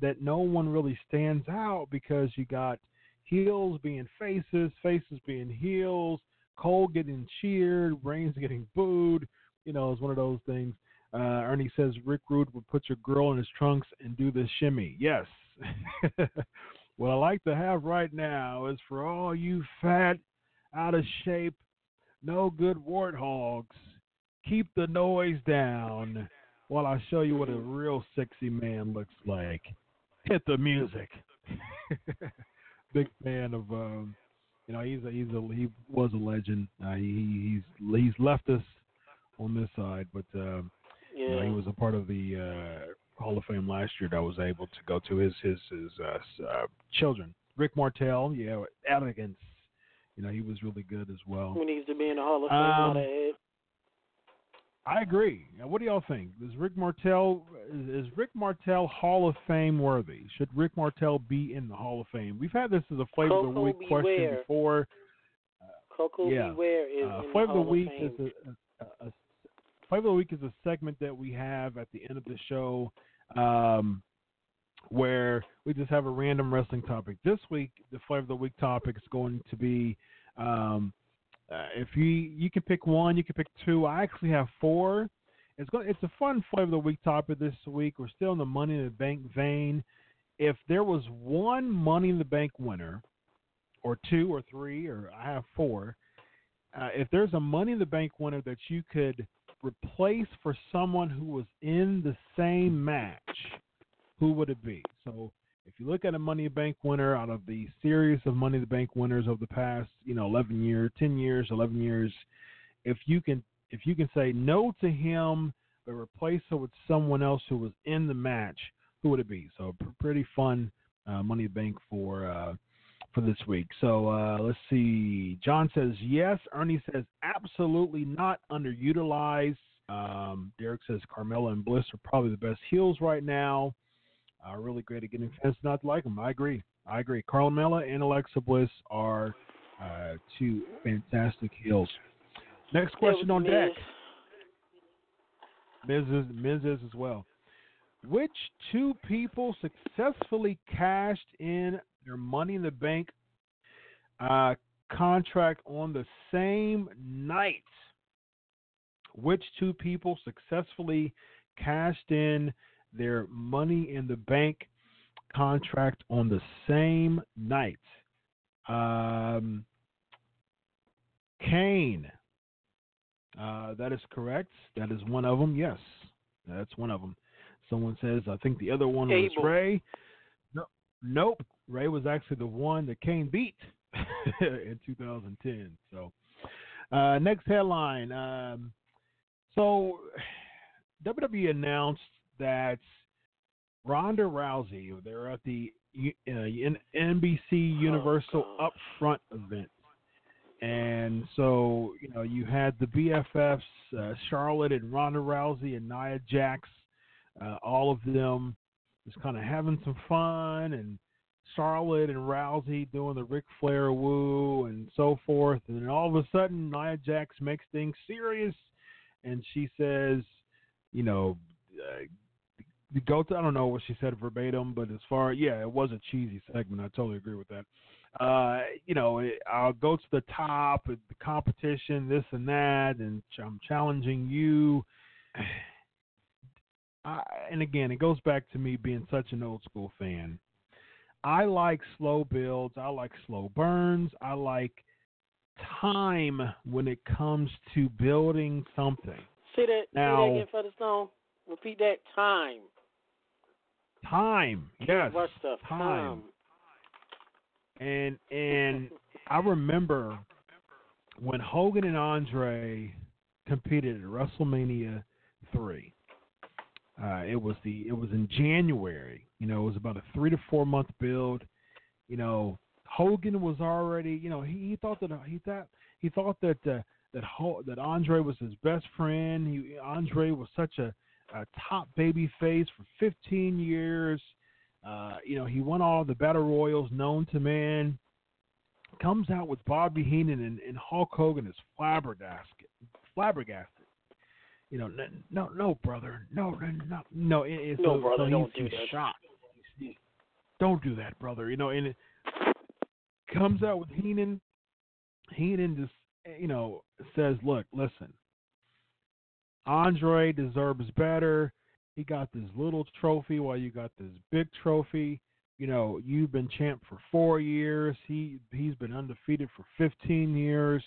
that no one really stands out because you got heels being faces, faces being heels, Cole getting cheered, Reigns getting booed. You know, it's one of those things. Uh, Ernie says Rick Rude would put your girl in his trunks and do the shimmy. Yes. what I like to have right now is for all you fat, out of shape, no good warthogs, keep the noise down while I show you what a real sexy man looks like. Hit the music. Big fan of um, you know he's a, he's a he was a legend. Uh, he, he's he's left us on this side, but um, you know, he was a part of the uh, Hall of Fame last year that I was able to go to his his his uh, uh, children. Rick Martel, yeah, elegance. You know he was really good as well. Who needs to be in the Hall of Fame? Um. I agree. Now, what do y'all think? Is Rick Martel is, is Rick Martel Hall of Fame worthy? Should Rick Martel be in the Hall of Fame? We've had this as a flavor of the Coco week question Beware. before. Coco yeah. Beware is Uh, in the flavor of the week of Fame. is a, a, a flavor of the week is a segment that we have at the end of the show, um, where we just have a random wrestling topic. This week, the flavor of the week topic is going to be. Um, uh, if you you can pick one, you can pick two. I actually have four. It's going. It's a fun flavor of the week topic this week. We're still in the Money in the Bank vein. If there was one Money in the Bank winner, or two, or three, or I have four. Uh, if there's a Money in the Bank winner that you could replace for someone who was in the same match, who would it be? So if you look at a Money Bank winner out of the series of Money the Bank winners of the past, you know, 11 years, 10 years, 11 years, if you can if you can say no to him but replace it with someone else who was in the match, who would it be? So pretty fun uh, Money Bank for uh, for this week. So uh, let's see. John says yes. Ernie says absolutely not underutilized. Um, Derek says Carmella and Bliss are probably the best heels right now. Uh, really great at getting fans not to like them. I agree. I agree. Carl Carmella and Alexa Bliss are uh, two fantastic heels. Next question on deck. Miz is, Miz is as well. Which two people successfully cashed in their Money in the Bank uh, contract on the same night? Which two people successfully cashed in their Money in the Bank contract on the same night? Um, Kane. Uh, that is correct. That is one of them. Yes, that's one of them. Someone says, I think the other one was Abel. Rey. No, nope. Rey was actually the one that Kane beat in 2010. So, uh, next headline. Um, so, WWE announced that Ronda Rousey, they're at the uh, NBC Universal Upfront event. And so, you know, you had the BFFs, uh, Charlotte and Ronda Rousey and Nia Jax, uh, all of them just kind of having some fun, and Charlotte and Rousey doing the Ric Flair woo and so forth. And then all of a sudden, Nia Jax makes things serious, and she says, you know, uh, the go to, I don't know what she said verbatim, but as far, yeah, it was a cheesy segment. I totally agree with that uh, you know, it, I'll go to the top of the competition, this and that, and I'm challenging you. I, and again, it goes back to me being such an old school fan. I like slow builds. I like slow burns. I like time when it comes to building something. See that. Now- say that again, Featherstone. Repeat that. Time. Time, yes, time. And and I remember when Hogan and Andre competed at WrestleMania three. Uh, it was the it was in January. You know, it was about a three to four month build. You know, Hogan was already. You know, he, he thought that he thought he thought that uh, that Ho- that Andre was his best friend. He, Andre was such a, a top baby face for 15 years. Uh, you know, he won all the battle royals known to man. Comes out with Bobby Heenan and, and Hulk Hogan is flabbergasted. Flabbergasted. You know, no, no, brother, no, no, no, no. It, it's No, so, brother, so don't do that. shocked. Don't do that, brother. You know, and it comes out with Heenan. Heenan just, you know, says, "Look, listen, Andre deserves better. He got this little trophy while you got this big trophy. You know, you've been champ for four years. He he's been undefeated for 15 years.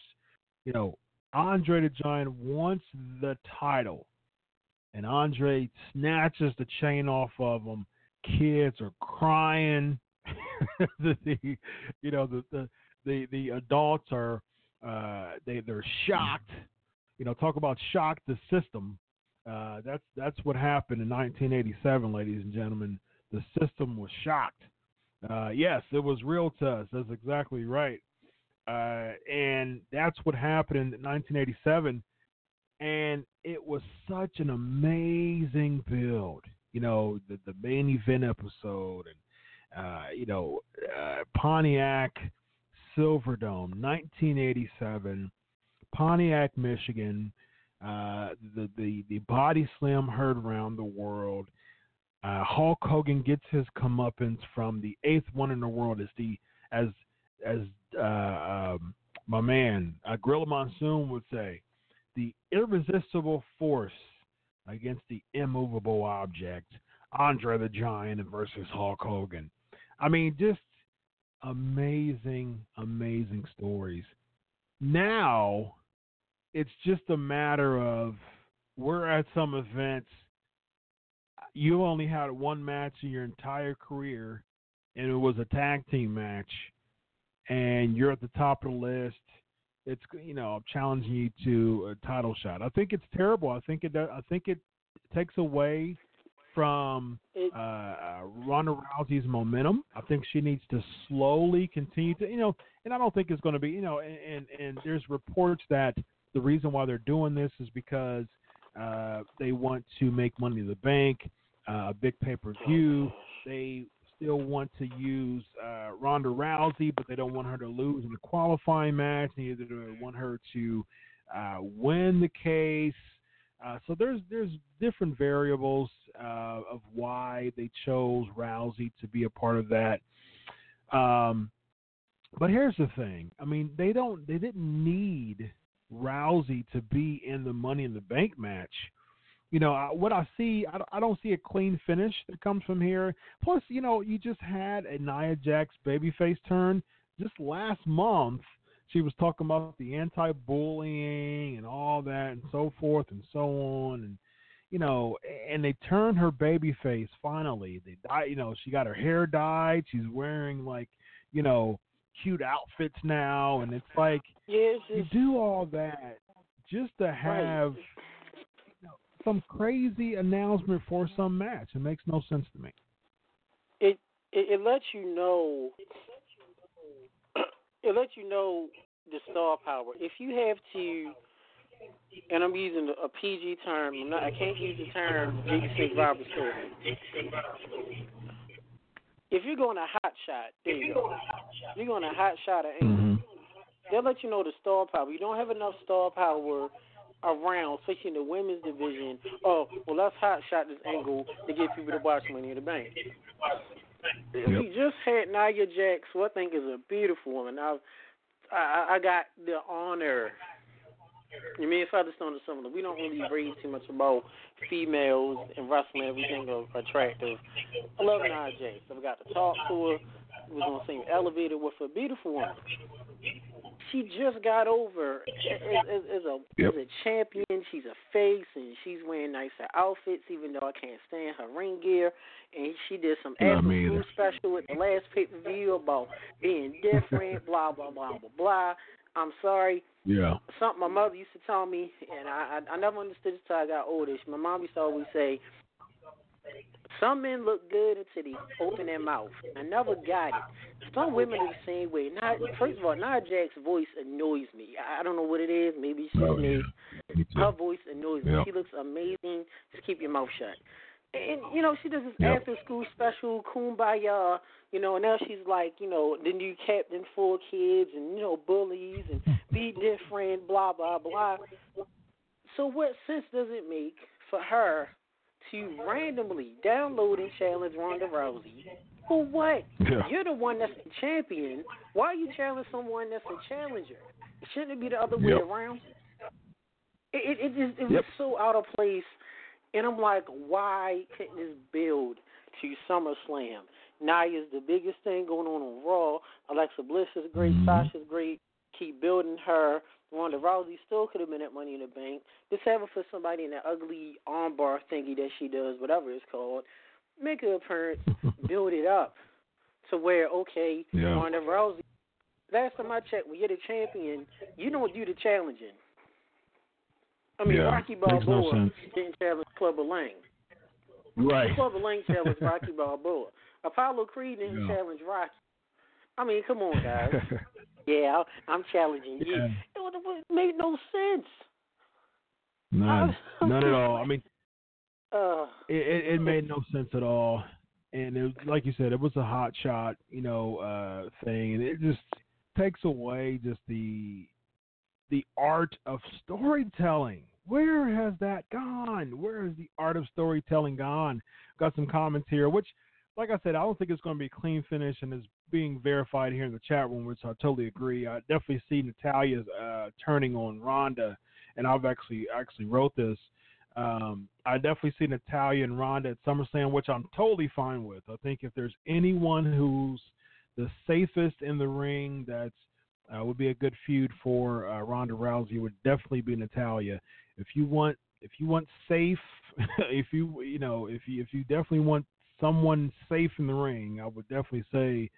You know, Andre the Giant wants the title, and Andre snatches the chain off of him. Kids are crying. the, the you know the the the, the adults are uh, they they're shocked. You know, talk about shock the system. Uh, that's that's what happened in 1987, ladies and gentlemen. The system was shocked. Uh, yes, it was real to us. That's exactly right. Uh, and that's what happened in 1987. And it was such an amazing build. You know, the the main event episode, and uh, you know, uh, Pontiac Silverdome, 1987, Pontiac, Michigan. Uh, the the the body slam heard around the world. Uh, Hulk Hogan gets his comeuppance from the eighth one in the world as the as as uh, um, my man uh, Gorilla Monsoon would say, the irresistible force against the immovable object, Andre the Giant versus Hulk Hogan. I mean, just amazing, amazing stories. Now, it's just a matter of we're at some events. You only had one match in your entire career, and it was a tag team match, and you're at the top of the list. It's you know I'm challenging you to a title shot. I think it's terrible. I think it. I think it takes away from uh, uh, Ronda Rousey's momentum. I think she needs to slowly continue to, you know, and I don't think it's going to be, you know, and, and, and there's reports that the reason why they're doing this is because uh, they want to make Money in the Bank, uh, a big pay per view. They still want to use uh, Ronda Rousey, but they don't want her to lose in the qualifying match. Neither do they want her to uh, win the case. Uh, so there's there's different variables uh, of why they chose Rousey to be a part of that. Um, but here's the thing: I mean, they don't they didn't need Rousey to be in the Money in the Bank match. You know I- what I see, I I don't see a clean finish that comes from here. Plus, you know, you just had a Nia Jax babyface turn. Just last month she was talking about the anti-bullying and all that and so forth and so on. And you know and they turned her baby face finally. They dye you know she got her hair dyed. She's wearing like you know cute outfits now. And it's like It's you do all that just to have you know, some crazy announcement for some match it makes no sense to me it, it it lets you know it lets you know the star power. If you have to, and I'm using a PG term, not, I can't use the term Jiggy Stick Robert story. If you're going a hot shot, there you go. You're going a hot shot at mm-hmm. Angle. They'll let you know the star power. You don't have enough star power around, especially in the women's division. Oh, well, let's hot shot this angle to get people to watch Money in the Bank. We just had Nia Jax, who I think is a beautiful woman. I've, I I got the honor. You mean I mean, Featherstone is similar. We don't really read too much about females in wrestling. Everything are attractive. I love Nia Jax. I've got to talk to her. We on the same elevator with a beautiful woman. She just got over as, as, as a Yep. as a champion. She's a face, and she's wearing nicer outfits. Even though I can't stand her ring gear, and she did some Not April me Fool special at the last pay per view about being different. blah blah blah blah blah. I'm sorry. Yeah. Something my mother used to tell me, and I I, I never understood this till I got older. My mom used to always say, Some men look good until they open their mouth. I never got it. Some women are the same way. Not first of all, Nia Jax's voice annoys me. I don't know what it is. Maybe just Oh, me. yeah. Me. Her voice annoys me. Yeah. She looks amazing. Just keep your mouth shut. And you know, she does this Yep. after school special, Kumbaya. You know, and now she's like, you know, the new captain for kids, and you know, bullies and be different, blah blah blah. So what sense does it make for her to randomly download and challenge Ronda Rousey? For what? Yeah. You're the one that's the champion. Why are you challenging someone that's a challenger? Shouldn't it be the other way Yep. around? It it, it just it was so out of place, and I'm like, why couldn't this build to SummerSlam? Nia's the biggest thing going on on Raw. Alexa Bliss is great. Mhm. Sasha's great. Keep building her. Ronda Rousey still could have been at Money in the Bank. Just have her for somebody in that ugly armbar thingy that she does, whatever it's called. Make her appearance, build it up to where okay, Yeah. Ronda Rousey. Last time I checked, when you're the champion, you don't do the challenging. I mean, Yeah, Rocky no Balboa sense. didn't challenge Clubber Lang. Right. Clubber Lang challenged Rocky Balboa. Apollo Creed didn't Yeah. challenge Rocky. I mean, come on, guys. yeah, I'm challenging you. Yeah. It, it made no sense. None, none at all. I mean, Uh, it, it, made no sense at all. And it like you said, it was a hot shot, you know, uh, thing, and it just takes away just the the art of storytelling. Where has that gone? Where has the art of storytelling gone? Got some comments here, which, like I said, I don't think it's going to be a clean finish, and is being verified here in the chat room, which I totally agree. I definitely see Natalya's uh, turning on Ronda, and I've actually actually wrote this. Um, I definitely see Natalya and Ronda at SummerSlam, which I'm totally fine with. I think if there's anyone who's the safest in the ring, that's uh, would be a good feud for uh, Ronda Rousey. Would definitely be Natalya. If you want, if you want safe, if you you know, if you if you definitely want someone safe in the ring, I would definitely say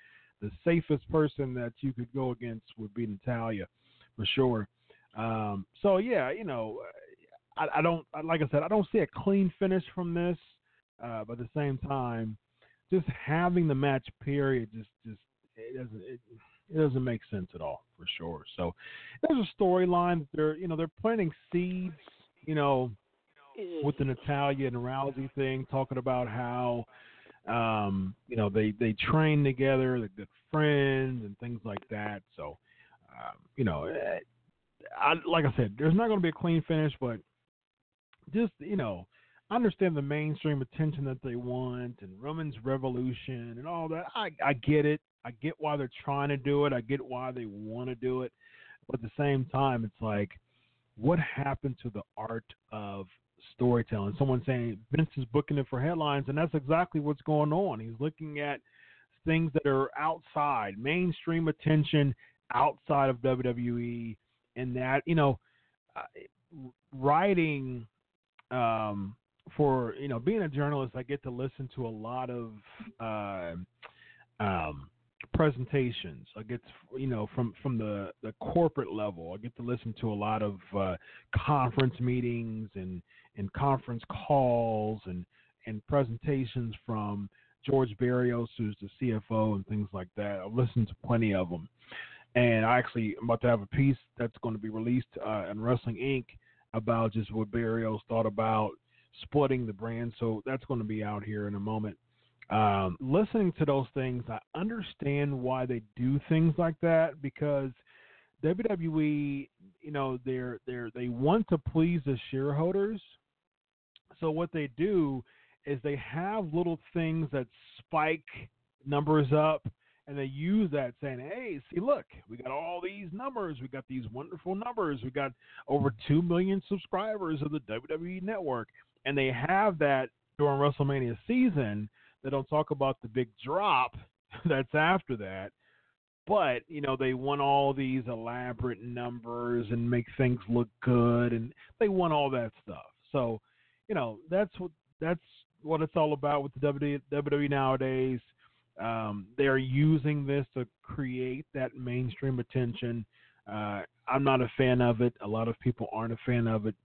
the safest person that you could go against would be Natalya, for sure. Um, so yeah, you know, I, I don't like I said, I don't see a clean finish from this, uh, but at the same time, just having the match period just just it doesn't it, it doesn't make sense at all for sure. So there's a storyline that they're you know they're planting seeds, you know, with the Natalya and Rousey thing, talking about how um, you know they they train together, they're good friends and things like that. So um, you know, eh, I like I said, there's not going to be a clean finish, but just you know, understand the mainstream attention that they want and Roman's revolution and all that. I I get it. I get why they're trying to do it. I get why they want to do it. But at the same time, it's like, what happened to the art of storytelling? Someone saying Vince is booking it for headlines, and that's exactly what's going on. He's looking at things that are outside, mainstream attention outside of WWE, and that you know, uh, writing um, for you know being a journalist, I get to listen to a lot of uh, um, presentations. I get to, you know from from the the corporate level. I get to listen to a lot of uh, conference meetings and and conference calls and and presentations from George Barrios, who's the CFO, and things like that. I've listened to plenty of them, and I actually am about to have a piece that's going to be released uh, in Wrestling Inc. about just what Barrios thought about splitting the brand. So that's going to be out here in a moment. Um, listening to those things, I understand why they do things like that because WWE, you know, they're they're they want to please the shareholders. So what they do is they have little things that spike numbers up and they use that saying, "Hey, see, look, we got all these numbers. We got these wonderful numbers. We got over two million subscribers of the WWE Network." And they have that during WrestleMania season. They don't talk about the big drop that's after that. But you know they want all these elaborate numbers and make things look good, and they want all that stuff. So, you know that's what that's what it's all about with the WWE nowadays. Um, they're using this to create that mainstream attention. Uh, I'm not a fan of it. A lot of people aren't a fan of it.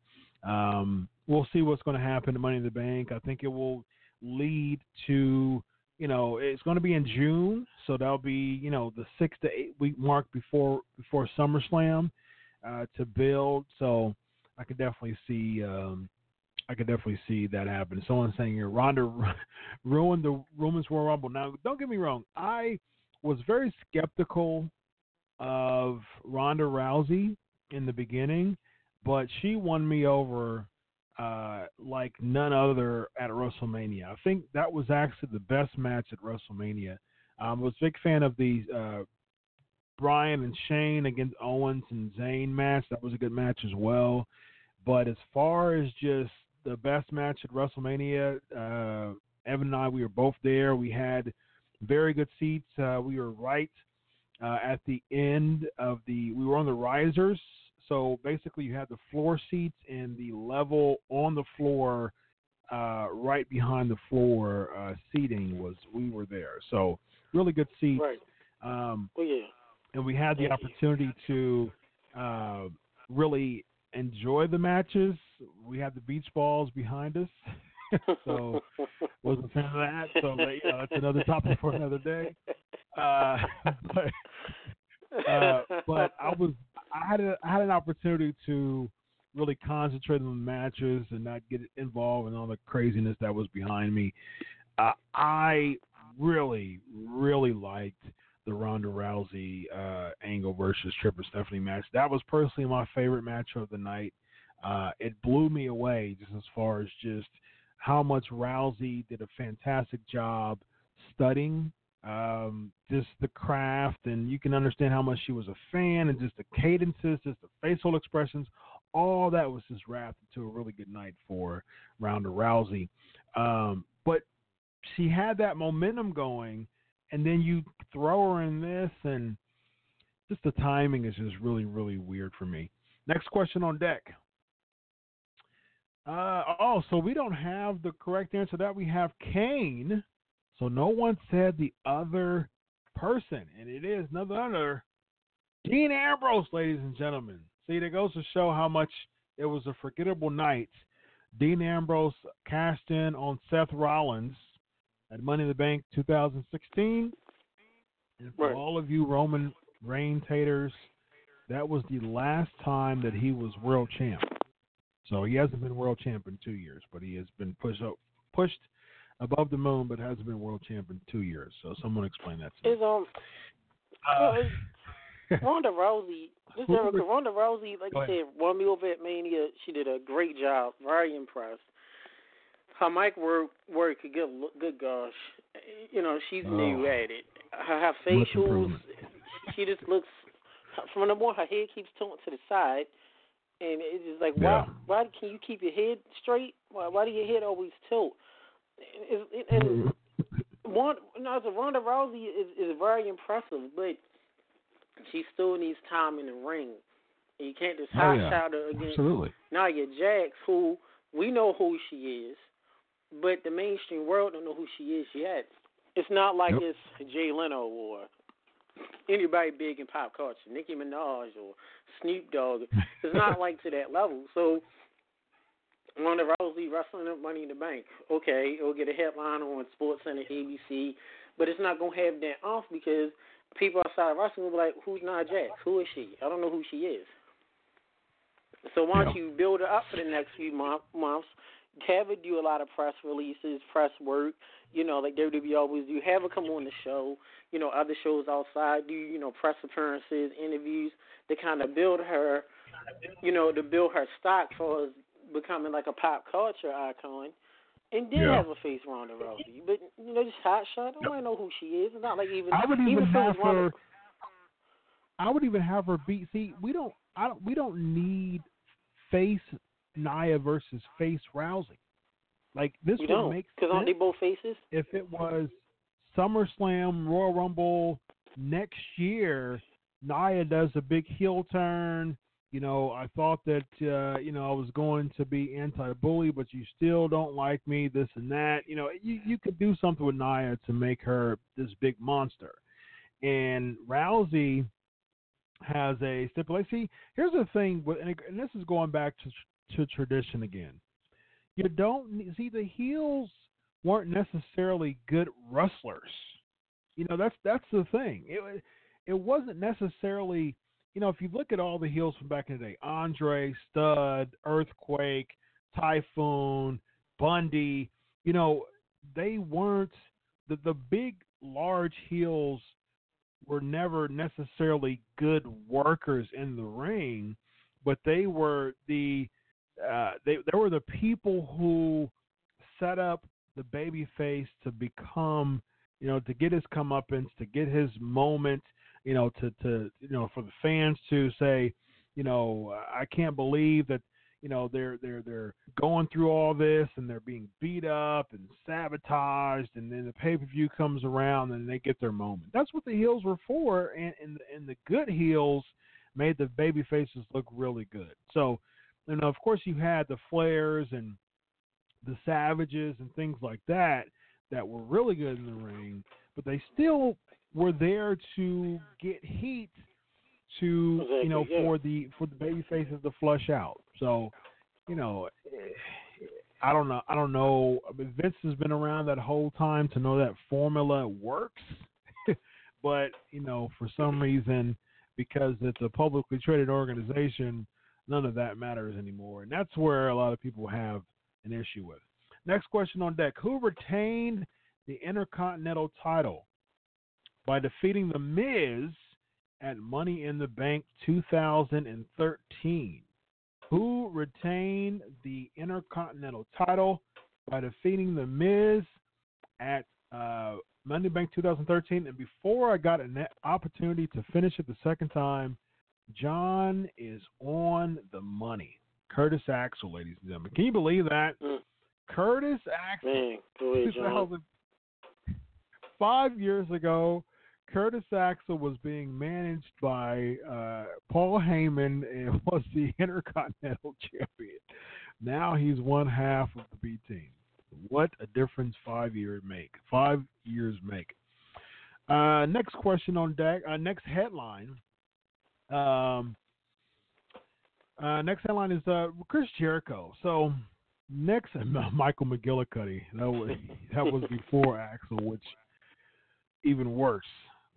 Um, we'll see what's going to happen to Money in the Bank. I think it will lead to you know it's going to be in June, so that'll be you know the six to eight week mark before before SummerSlam uh, to build. So I could definitely see um, I could definitely see that happen. Someone saying here Ronda ruined the Women's Royal Rumble. Now don't get me wrong, I was very skeptical of Ronda Rousey in the beginning, but she won me over uh, like none other at WrestleMania. I think that was actually the best match at WrestleMania. Um, I was a big fan of the uh, Bryan and Shane against Owens and Zayn match. That was a good match as well. But as far as just the best match at WrestleMania, uh, Evan and I, we were both there. We had very good seats. Uh, we were right uh, at the end of the. We were on the risers, so basically you had the floor seats and the level on the floor, uh, right behind the floor uh, seating was. We were there, so really good seats. Right. Um, Oh yeah. and we had the opportunity to uh, really enjoy the matches. We had the beach balls behind us, so wasn't a fan of that. So you know, that's another topic for another day. Uh, but, uh, but I was I had a, I had an opportunity to really concentrate on the matches and not get involved in all the craziness that was behind me. Uh, I really really liked the Ronda Rousey uh, Angle versus Triple Stephanie match. That was personally my favorite match of the night. Uh, it blew me away just as far as just how much Rousey did a fantastic job studying um, just the craft, and you can understand how much she was a fan, and just the cadences, just the facial expressions, all that was just wrapped into a really good night for Ronda Rousey. Um, but she had that momentum going, and then you throw her in this, and just the timing is just really, really weird for me. Next question on deck. Uh, oh, so we don't have the correct answer. That we have Kane. So no one said the other person, and it is none other Dean Ambrose, ladies and gentlemen. See, that goes to show how much it was a forgettable night. Dean Ambrose cashed in on Seth Rollins at Money in the Bank 2016. And for Right. all of you Roman Reigns haters, that was the last time that he was world champ. So he hasn't been world champ in two years, but he has been pushed up, pushed above the moon, but hasn't been world champ in two years. So someone explain that to me. Is um it's Ronda Rousey. This is Ronda Rousey, like you said, won me over at Mania. She did a great job. Very impressed. Her mic work, work, good, good gosh. You know, she's oh. new Oh. at it. Her, her facials, she just looks. From the more her head keeps tilting to the side, and it's just like, Yeah. why? Why can you keep your head straight? Why? Why do your head always tilt? And, and, and one, no, Ronda Rousey is, is very impressive, but she still needs time in the ring. And you can't just Oh, hot yeah. shot her against Absolutely. Nia Jax, who we know who she is, but the mainstream world don't know who she is yet. It's not like Yep. it's Jay Leno or anybody big in pop culture, Nicki Minaj or Snoop Dogg. It's not like to that level. So Ronda Rousey wrestling at Money in the Bank. Okay, it'll get a headline on Sports Center, ABC, but it's not gonna have that off because people outside of wrestling will be like, "Who's Nia Jax? Who is she? I don't know who she is." So why don't you build her up for the next few month, months? Have her do a lot of press releases, press work. You know, like WWE always do. Have her come on the show. You know, other shows outside. Do you know press appearances, interviews to kind of build her. You know, to build her stock for us becoming like a pop culture icon. And then Yeah. have her face Ronda Rousey. But you know, just hot shot. Nobody know who she is. It's not like even I would even even if it was have Ronda- her. I would even have her beat. See, we don't. I don't. We don't need face Nia versus face Rousey. Like this You would make because aren't they both faces? if it was SummerSlam, Royal Rumble next year. Nia does a big heel turn. You know, I thought that uh, you know I was going to be anti-bully, but you still don't like me. This and that. You know, you you could do something with Nia to make her this big monster. And Rousey has a stipulation. See, here's the thing, with, and this is going back to to tradition again. You don't see the heels weren't necessarily good wrestlers. You know, that's that's the thing. It it wasn't necessarily, you know, if you look at all the heels from back in the day, Andre, Stud, Earthquake, Typhoon, Bundy, you know, they weren't the the big large heels were never necessarily good workers in the ring, but they were the uh, they they were the people who set up the baby face to become you know to get his comeuppance, to get his moment, you know to to you know for the fans to say, you know I can't believe that you know they're they're they're going through all this and they're being beat up and sabotaged and then the pay per view comes around and they get their moment. That's what the heels were for, and and, and the good heels made the baby faces look really good. So, know, of course, you had the flares and the savages and things like that that were really good in the ring, but they still were there to get heat to Exactly, you know yeah. for the for the baby faces to flush out. So, you know, eh, I don't know. I don't know. Vince has been around that whole time to know that formula works, but you know, for some reason, because it's a publicly traded organization, none of that matters anymore, and that's where a lot of people have an issue with. Next question on deck: Who retained the Intercontinental title by defeating The Miz at Money in the Bank 2013? Who retained the Intercontinental title by defeating The Miz at uh, Money in the Bank 2013? And before I got an opportunity to finish it the second time, John is on the money. Curtis Axel, ladies and gentlemen. Can you believe that? Curtis Axel. Man, go ahead, John. 2000 five years ago, Curtis Axel was being managed by uh, Paul Heyman and was the Intercontinental Champion. Now he's one half of the B team. What a difference five years make. Five years make. Uh, next question on deck. Uh, next headline. Um, uh, next headline is uh, Chris Jericho. So next, Michael McGillicutty. That was that was before Axel, which even worse,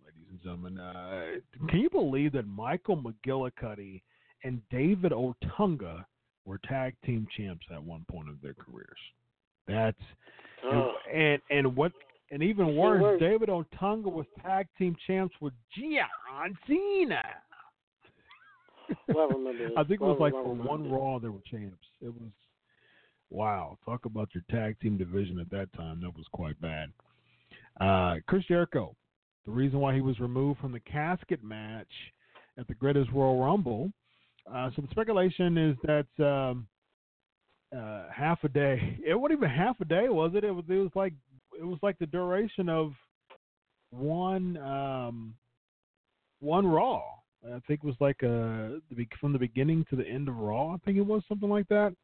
ladies and gentlemen. Uh, can you believe that Michael McGillicutty and David Otunga were tag team champs at one point of their careers? That's Oh. and, and and what and even worse. David Otunga was tag team champs with John Cena. Well, I think it was Well, like for one. Raw they were champs. It was wow. Talk about your tag team division at that time. That was quite bad. Uh, Chris Jericho, the reason why he was removed from the casket match at the Greatest Royal Rumble. Uh, so the speculation is that um, uh, half a day. It wasn't even half a day, was it? It was. It was like it was like the duration of one um, one Raw. I think it was like uh the be- from the beginning to the end of Raw. I think it was something like that.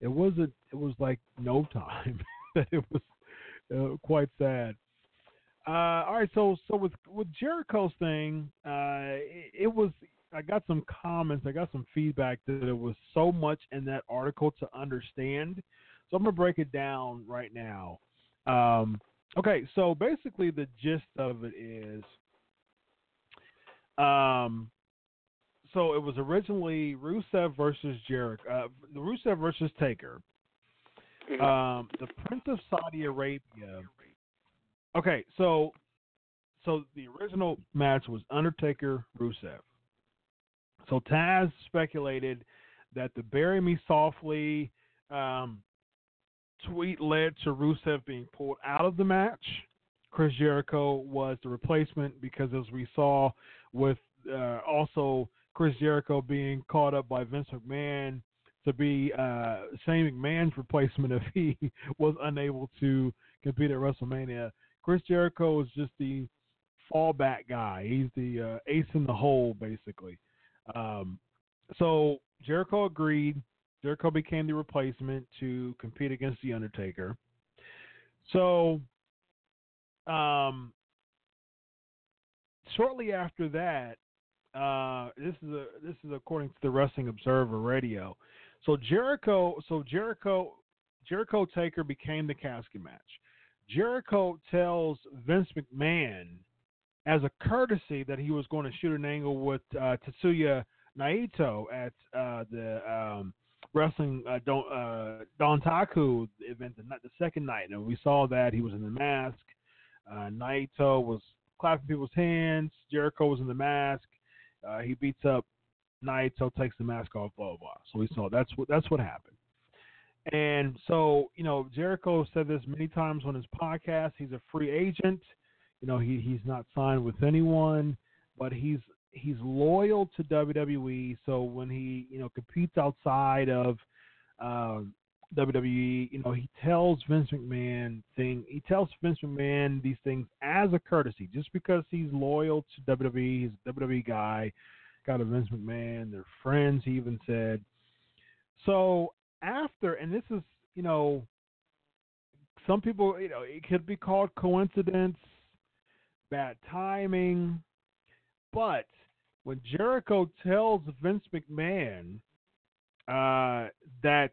It wasn't. It was like no time. that it was uh, quite sad. Uh, all right, so so with with Jericho's thing, uh, it, it was. I got some comments. I got some feedback that it was so much in that article to understand. So I'm gonna break it down right now. Um, okay, so basically the gist of it is, um, so it was originally Rusev versus Jericho, uh, the Rusev versus Taker. Um, the Prince of Saudi Arabia. Okay, so so the original match was Undertaker Rusev. So Taz speculated that the "Bury Me Softly" um, tweet led to Rusev being pulled out of the match. Chris Jericho was the replacement because, as we saw, with uh, also Chris Jericho being caught up by Vince McMahon to be uh, Shane McMahon's replacement if he was unable to compete at WrestleMania. Chris Jericho was just the fallback guy. He's the uh, ace in the hole, basically. Um, so Jericho agreed. Jericho became the replacement to compete against the Undertaker. So, um, shortly after that, uh, this is a this is according to the Wrestling Observer Radio. So Jericho, so Jericho, Jericho Taker became the casket match. Jericho tells Vince McMahon as a courtesy that he was going to shoot an angle with uh, Tetsuya Naito at uh, the um, wrestling uh, Don, uh, Dontaku event the, the second night, and we saw that he was in the mask. Uh, Naito was clapping people's hands. Jericho was in the mask. Uh, he beats up Naito, takes the mask off, blah blah. blah. So we saw that's what that's what happened. And so you know, Jericho said this many times on his podcast. He's a free agent. You know, he he's not signed with anyone, but he's he's loyal to WWE. So when he you know competes outside of um, WWE, you know he tells Vince McMahon thing. He tells Vince McMahon these things as a courtesy, just because he's loyal to WWE. He's a WWE guy. Got a Vince McMahon. They're friends. He even said. So after, and this is you know, some people you know it could be called coincidence, bad timing, but when Jericho tells Vince McMahon uh, that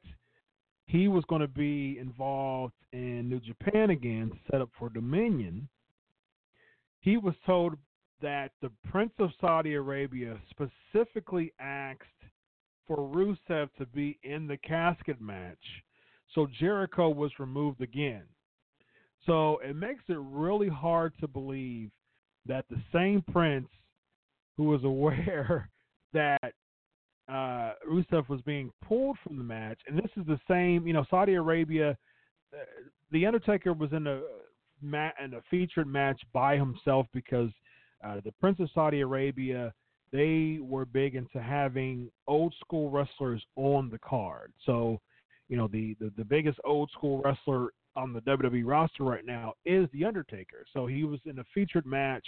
he was going to be involved in New Japan again, set up for Dominion, he was told that the Prince of Saudi Arabia specifically asked for Rusev to be in the casket match. So Jericho was removed again. So it makes it really hard to believe that the same Prince who was aware that uh, Rusev was being pulled from the match, and this is the same. You know, Saudi Arabia, uh, the Undertaker was in a ma- in a featured match by himself because uh, the Prince of Saudi Arabia they were big into having old school wrestlers on the card. So, you know, the, the, the biggest old school wrestler on the WWE roster right now is the Undertaker. So he was in a featured match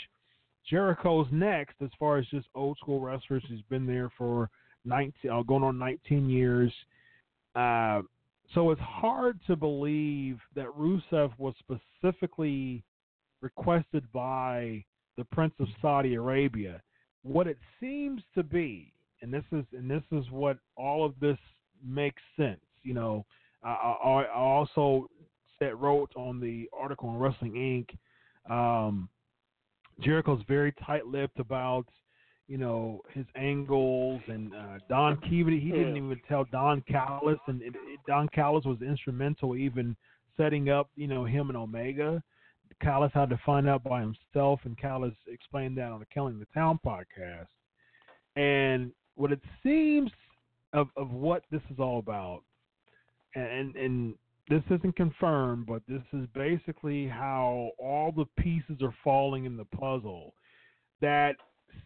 Jericho's next as far as just old school wrestlers. He's been there for 19, uh, going on 19 years. Uh, so it's hard to believe that Rusev was specifically requested by the Prince of Saudi Arabia. What it seems to be, and this is and this is what all of this makes sense. You know, I, I, I also said wrote on the article on Wrestling Inc. Um, Jericho's very tight-lipped about you know his angles and uh, Don Keevity. He didn't even tell Don Callis, and it, it, Don Callis was instrumental even setting up you know him and Omega. Callis had to find out by himself, and Callis explained that on the Killing the Town podcast. And what it seems of of what this is all about, and and this isn't confirmed, but this is basically how all the pieces are falling in the puzzle. That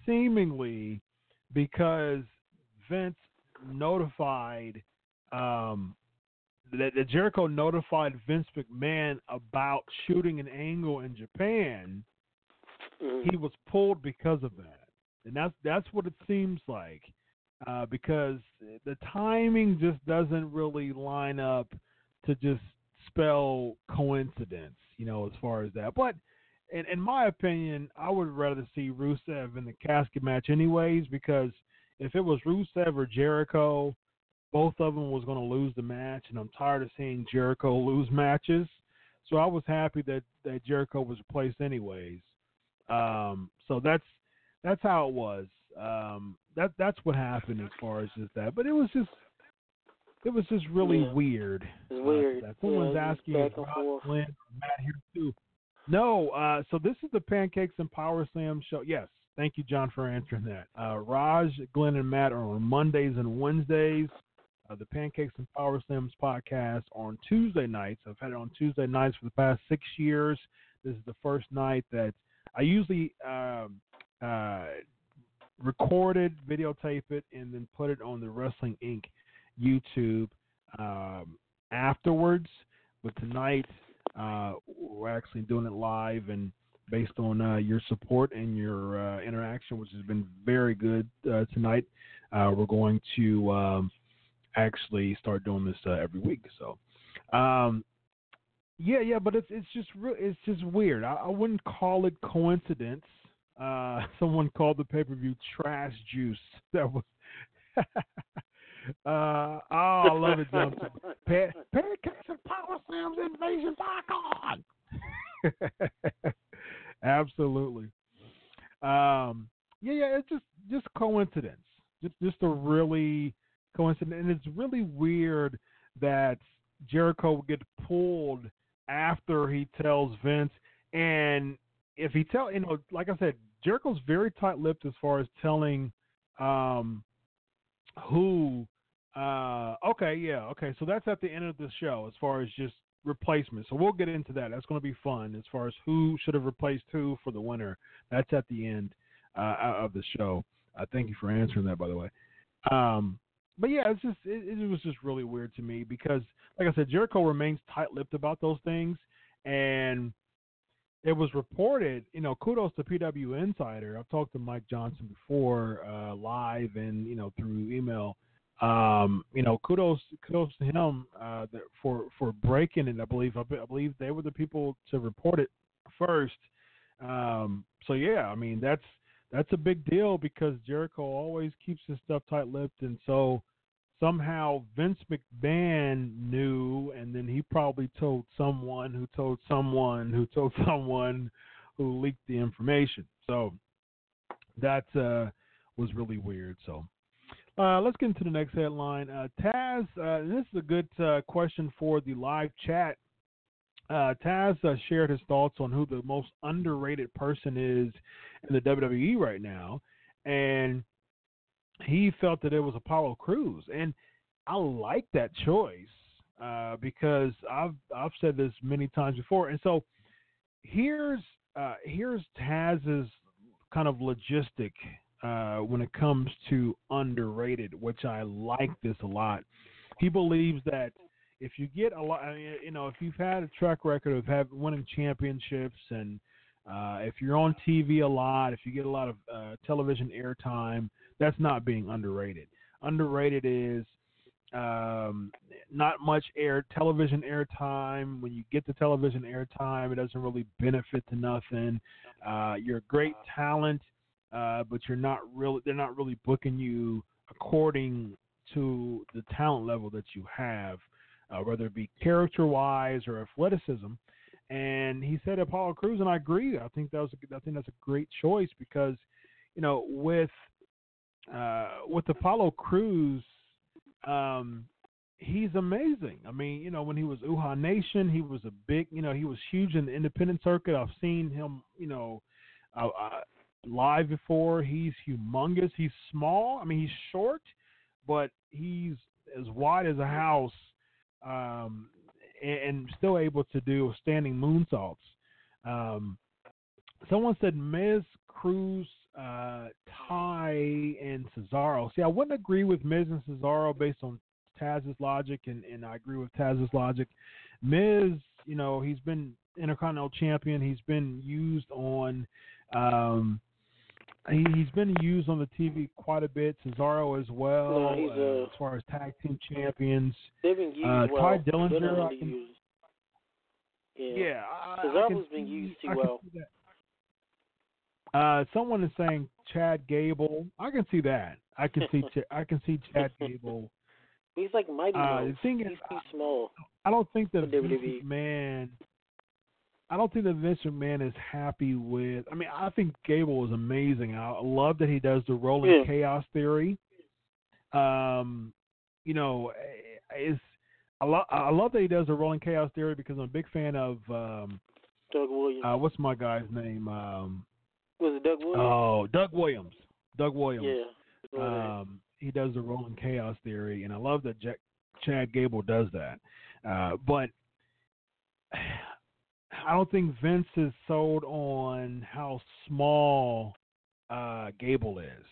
seemingly because Vince notified um, that, that Jericho notified Vince McMahon about shooting an angle in Japan, mm-hmm. he was pulled because of that, and that's that's what it seems like. Uh, because the timing just doesn't really line up to just spell coincidence, you know, as far as that. But in, in my opinion, I would rather see Rusev in the casket match anyways, because if it was Rusev or Jericho, both of them was going to lose the match, and I'm tired of seeing Jericho lose matches. So I was happy that, that Jericho was replaced anyways. Um, so that's that's how it was. Um, that that's what happened as far as just that. But it was just it was just really yeah. weird. It's weird. Uh, someone's yeah, asking if or Matt here too. No, uh, so this is the Pancakes and Power Slam show. Yes, thank you, John, for answering that. Uh, Raj, Glenn, and Matt are on Mondays and Wednesdays. Uh, the Pancakes and Power Slams podcast on Tuesday nights. I've had it on Tuesday nights for the past six years. This is the first night that I usually um, uh, recorded, videotape it, and then put it on the Wrestling Inc. YouTube um, afterwards. But tonight, uh, we're actually doing it live and based on uh, your support and your uh, interaction, which has been very good uh, tonight. Uh, we're going to um, actually start doing this uh, every week. So, um, yeah, yeah, but it's it's just re- it's just weird. I, I wouldn't call it coincidence. Uh, someone called the pay per view trash juice. That was. Uh, oh, I love it, Johnson. Pa- Pancakes and Power Slams Invasion Icon. Absolutely. Um, yeah, yeah, it's just just coincidence. Just just a really coincidence, and it's really weird that Jericho would get pulled after he tells Vince, and if he tell you know, like I said, Jericho's very tight-lipped as far as telling um, who. Uh, okay, yeah, okay. So that's at the end of the show as far as just replacement. So we'll get into that. That's going to be fun as far as who should have replaced who for the winner. That's at the end uh, of the show. Uh, thank you for answering that, by the way. Um, but yeah, it's just it, it, was just really weird to me because, like I said, Jericho remains tight-lipped about those things, and it was reported. You know, kudos to PW Insider. I've talked to Mike Johnson before, uh, live and you know through email um, you know, kudos kudos to him uh, for for breaking it. I believe I, believe they were the people to report it first. Um, so yeah, I mean that's that's a big deal because Jericho always keeps his stuff tight-lipped, and so somehow Vince McMahon knew, and then he probably told someone who told someone who told someone who leaked the information. So that uh, was really weird. So uh, let's get into the next headline. Uh, Taz, uh, this is a good uh, question for the live chat. Uh, Taz shared his thoughts on who the most underrated person is in the WWE right now, and he felt that it was Apollo Crews, and I like that choice because I've I've said this many times before, and so here's here's Taz's kind of logistic uh, when it comes to underrated, which I like this a lot. He believes that if you get a lot, you know, if you've had a track record of having winning championships and uh, if you're on TV a lot, if you get a lot of uh, television airtime, that's not being underrated. Underrated is um, not much air television airtime. When you get the television airtime, it doesn't really benefit to nothing. Uh, you're a great talent uh, but you're not really they're not really booking you according to the talent level that you have, uh, whether it be character wise or athleticism. And he said Apollo Crews, and I agree. I think that was a, I think that's a great choice because, you know, with uh, with Apollo Crews, um, he's amazing. I mean, you know, when he was Uhaa Nation, he was a big, you know, he was huge in the independent circuit. I've seen him, you know, uh, live before. He's humongous. He's small. I mean, he's short, but he's as wide as a house, um, and, still able to do standing moonsaults. Um, someone said Miz, Crews, uh, Tye, and Cesaro. See, I wouldn't agree with Miz and Cesaro based on Taz's logic, and, and I agree with Taz's logic. Miz, you know, he's been Intercontinental Champion. He's been used on um, he, has been used on the TV quite a bit. Cesaro as well. he's, uh, as far as tag team champions. They've been used uh, well. Tye Dillinger. Can, used. Yeah. yeah Cesaro's been used too well. Uh, someone is saying Chad Gable. I can see that. I can see. Ch- I can see Chad Gable. He's like mighty. Uh, the thing He's is, too small. I don't think that WWE. man I don't think that Vince McMahon is happy with. I mean, I think Gable is amazing. I love that he does the rolling yeah. chaos theory. Um, you know, is I love I love that he does the rolling chaos theory because I'm a big fan of um, Doug Williams. Uh, what's my guy's name? Um, Was it Doug Williams? Oh, Doug Williams. Doug Williams. Yeah. Um, he does the rolling chaos theory, and I love that Jack, Chad Gable does that. Uh, but I don't think Vince is sold on how small uh, Gable is.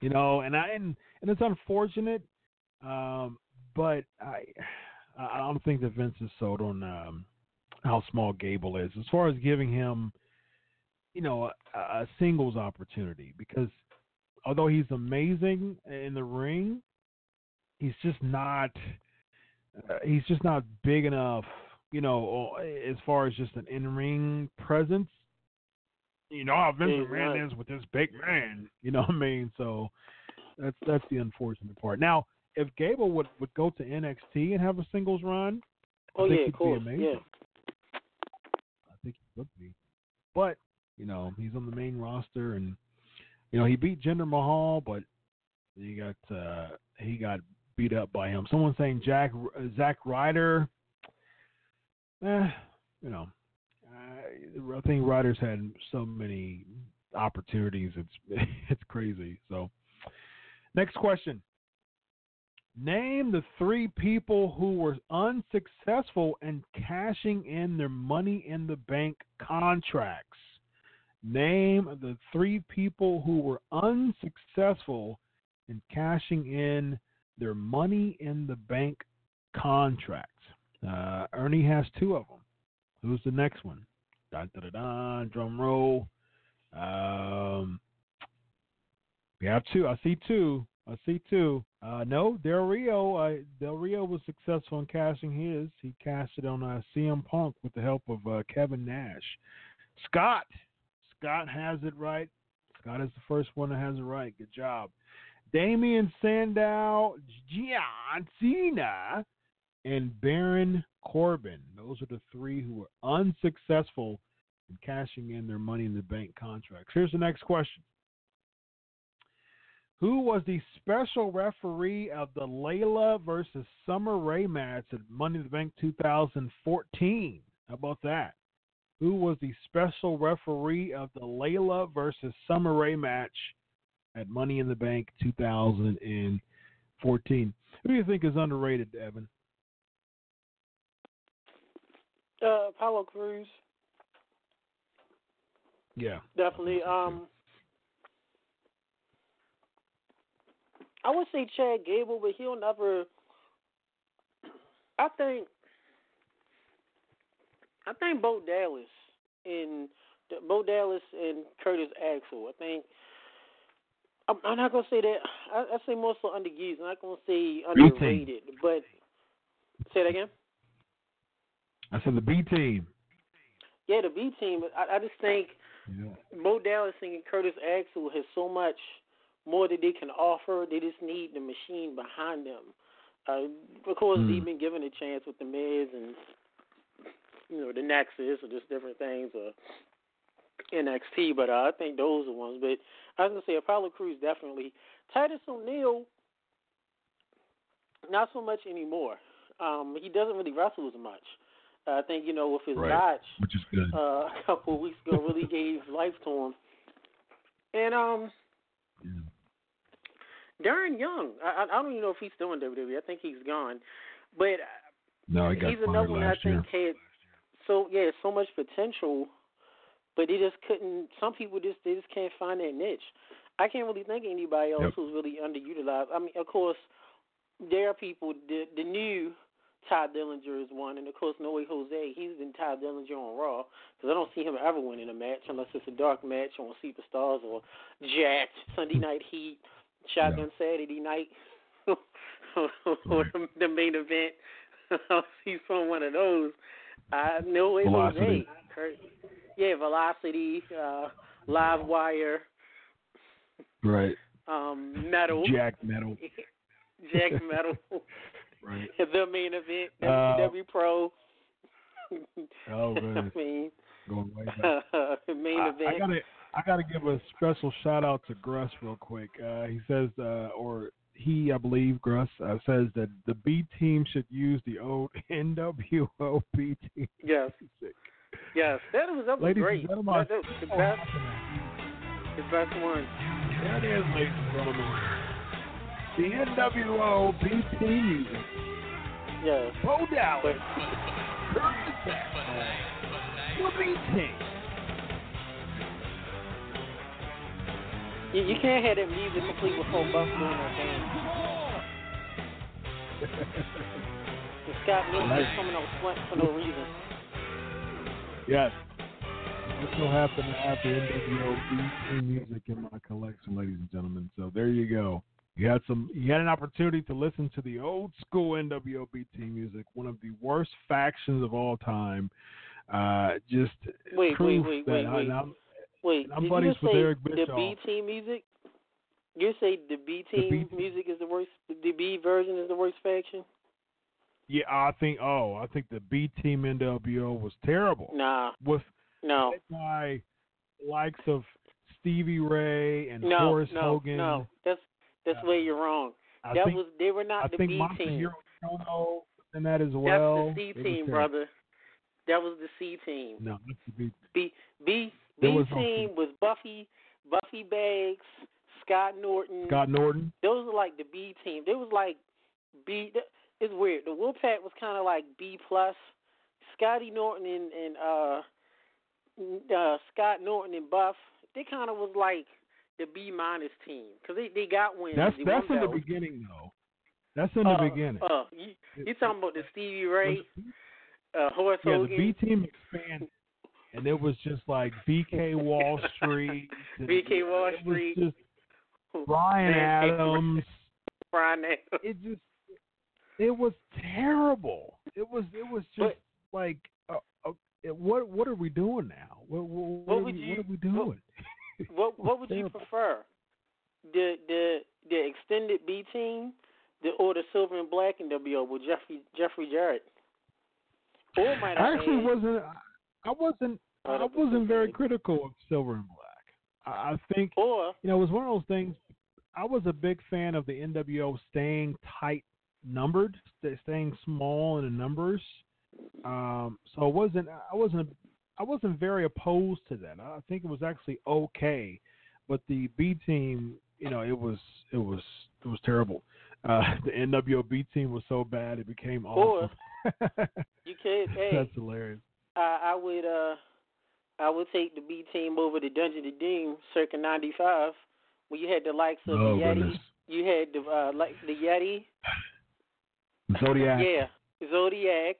You know, and I and, and it's unfortunate, um, but I I don't think that Vince is sold on um, how small Gable is as far as giving him, you know, a, a singles opportunity because although he's amazing in the ring, he's just not uh, he's just not big enough you know, as far as just an in ring presence, you know how Vince McMahon is with this big man. You know what I mean? So that's that's the unfortunate part. Now, if Gable would, would go to NXT and have a singles run, oh I think yeah, he'd cool. be amazing. Yeah. I could be. But you know, he's on the main roster, and you know he beat Jinder Mahal, but he got uh, he got beat up by him. Someone saying Jack Zack Ryder. Eh, you know, uh, I think Ryder's had so many opportunities. It's it's crazy. So, next question. Name the three people who were unsuccessful in cashing in their money in the bank contracts. Name the three people who were unsuccessful in cashing in their money in the bank contracts. Uh, Ernie has two of them. Who's the next one? Drum roll. Um, we have two. I see two. I see two. Uh, no, Del Rio. Del Rio was successful in cashing his. He cashed it on uh, CM Punk with the help of uh, Kevin Nash. Scott. Scott has it right. Scott is the first one that has it right. Good job. Damien Sandow, John Cena, and Baron Corbin. Those are the three who were unsuccessful in cashing in their money in the bank contracts. Here's the next question. Who was the special referee of the Layla versus Summer Rae match at Money in the Bank 2014? How about that? Who was the special referee of the Layla versus Summer Rae match at Money in the Bank 2014? Who do you think is underrated, Evan? Uh, Apollo Crews. Yeah. Definitely. Um, I would say Chad Gable, but he'll never. I think. I think Bo Dallas and Bo Dallas and Curtis Axel. I think. I'm, I'm not gonna say that. I, I say more so under Geese. I'm not gonna say underrated, but say that again. I said the B team. Yeah, the B team. I, I just think Yeah. Bo Dallas and Curtis Axel has so much more that they can offer. They just need the machine behind them. Uh, of course, Hmm. they've been given a chance with the Miz and you know the Nexus or just different things or NXT, but uh, I think those are ones. But I was gonna say Apollo Crews definitely. Titus O'Neil, not so much anymore. Um, he doesn't really wrestle as much. Uh, I think you know with his Right. Which is good. uh, a couple of weeks ago really gave life to him. And um, Darren Young, I, I don't even know if he's still in WWE. I think he's gone, but No, he got he's another one I last year. think had so yeah so much potential, but they just couldn't. Some people just they just can't find that niche. I can't really think of anybody else Yep. who's really underutilized. I mean, of course, there are people. The the new Tye Dillinger is one, and of course, No Way Jose. He's been Tye Dillinger on Raw because I don't see him ever winning a match unless it's a dark match on Superstars or Jack Sunday Night Heat, Shotgun Saturday Night, or the, main event. I'll see from one of those. Uh, No Way Velocity. Jose. Yeah, Velocity, uh, Live Wire, Right. um, Metal. Jack Metal. Jack Metal. Right. the main event, Uh, Pro. Oh, man. I mean, Going way back. main I, event. I gotta, I gotta give a special shout out to Gruss real quick. Uh, he says, uh, or he, I believe, Gruss uh, says that the B team should use the old NWO B team. Yes. Yes, that was that was Ladies and great. gentlemen, That, that was the best, the best one. There it is, ladies and gentlemen. The NWO B team music. Yes. Bo Dallas. Curtis. The B you, you can't have that music complete Buffalo in that game. And Scott Nice. just coming out front for no reason. Yes. I still happen to have the NWO B music in my collection, ladies and gentlemen. So there you go. You had some. You had an opportunity to listen to the old school NWO BT music, one of the worst factions of all time. Uh, just Wait, wait, wait, wait, I- wait. I'm- Wait, I'm did buddies you just with say Eric the B team music? You say the B team music is the worst. The B version is the worst faction. yeah, I think. Oh, I think the B Team NWO was terrible. Nah. With No. by likes of Stevie Ray and No, Horace no, Hogan. no. That's that's where you're wrong. I that think, was they were not I the B team. Chono in that as well. That's the C team, brother. That was the C team. No, that's the B. B B B was team was Buffy, Buffy Bags, Scott Norton. Scott Norton. Those were like the B team. They was like B. It's weird. The Wolfpack was kind of like B plus. Scotty Norton and, and uh, uh, Scott Norton and Buff. They kind of was like the B minus team because they they got wins. That's they that's in the beginning though. That's in the uh, beginning. Uh, you, you talking about the Stevie Ray, uh, Horace yeah, the B team expanded, and it was just like BK Wall Street, BK Wall Street, Brian Adams. Brian Adams. It just it was terrible. It was it was just like uh, uh, what what are we doing now? What what, what, What are, we, you- what are we doing? What what would you prefer? The the the extended B team, the or the silver and black NWO with Jeffrey Jeffrey Jarrett? Or might I actually wasn't. I wasn't. I wasn't very critical of Silver and Black. I, I think or you know it was one of those things. I was a big fan of the NWO staying tight numbered, staying small in the numbers. Um, so I wasn't. I wasn't. I wasn't very opposed to that. I think it was actually okay, but the B team, you know, it was it was it was terrible. Uh, the NWO B team was so bad it became awesome. you could hey, That's hilarious. I, I would uh I would take the B team over the Dungeon of Doom circa ninety five when you had the likes of Oh, the Yeti. goodness. You had the uh like the Yeti. Zodiac. Yeah. Zodiac,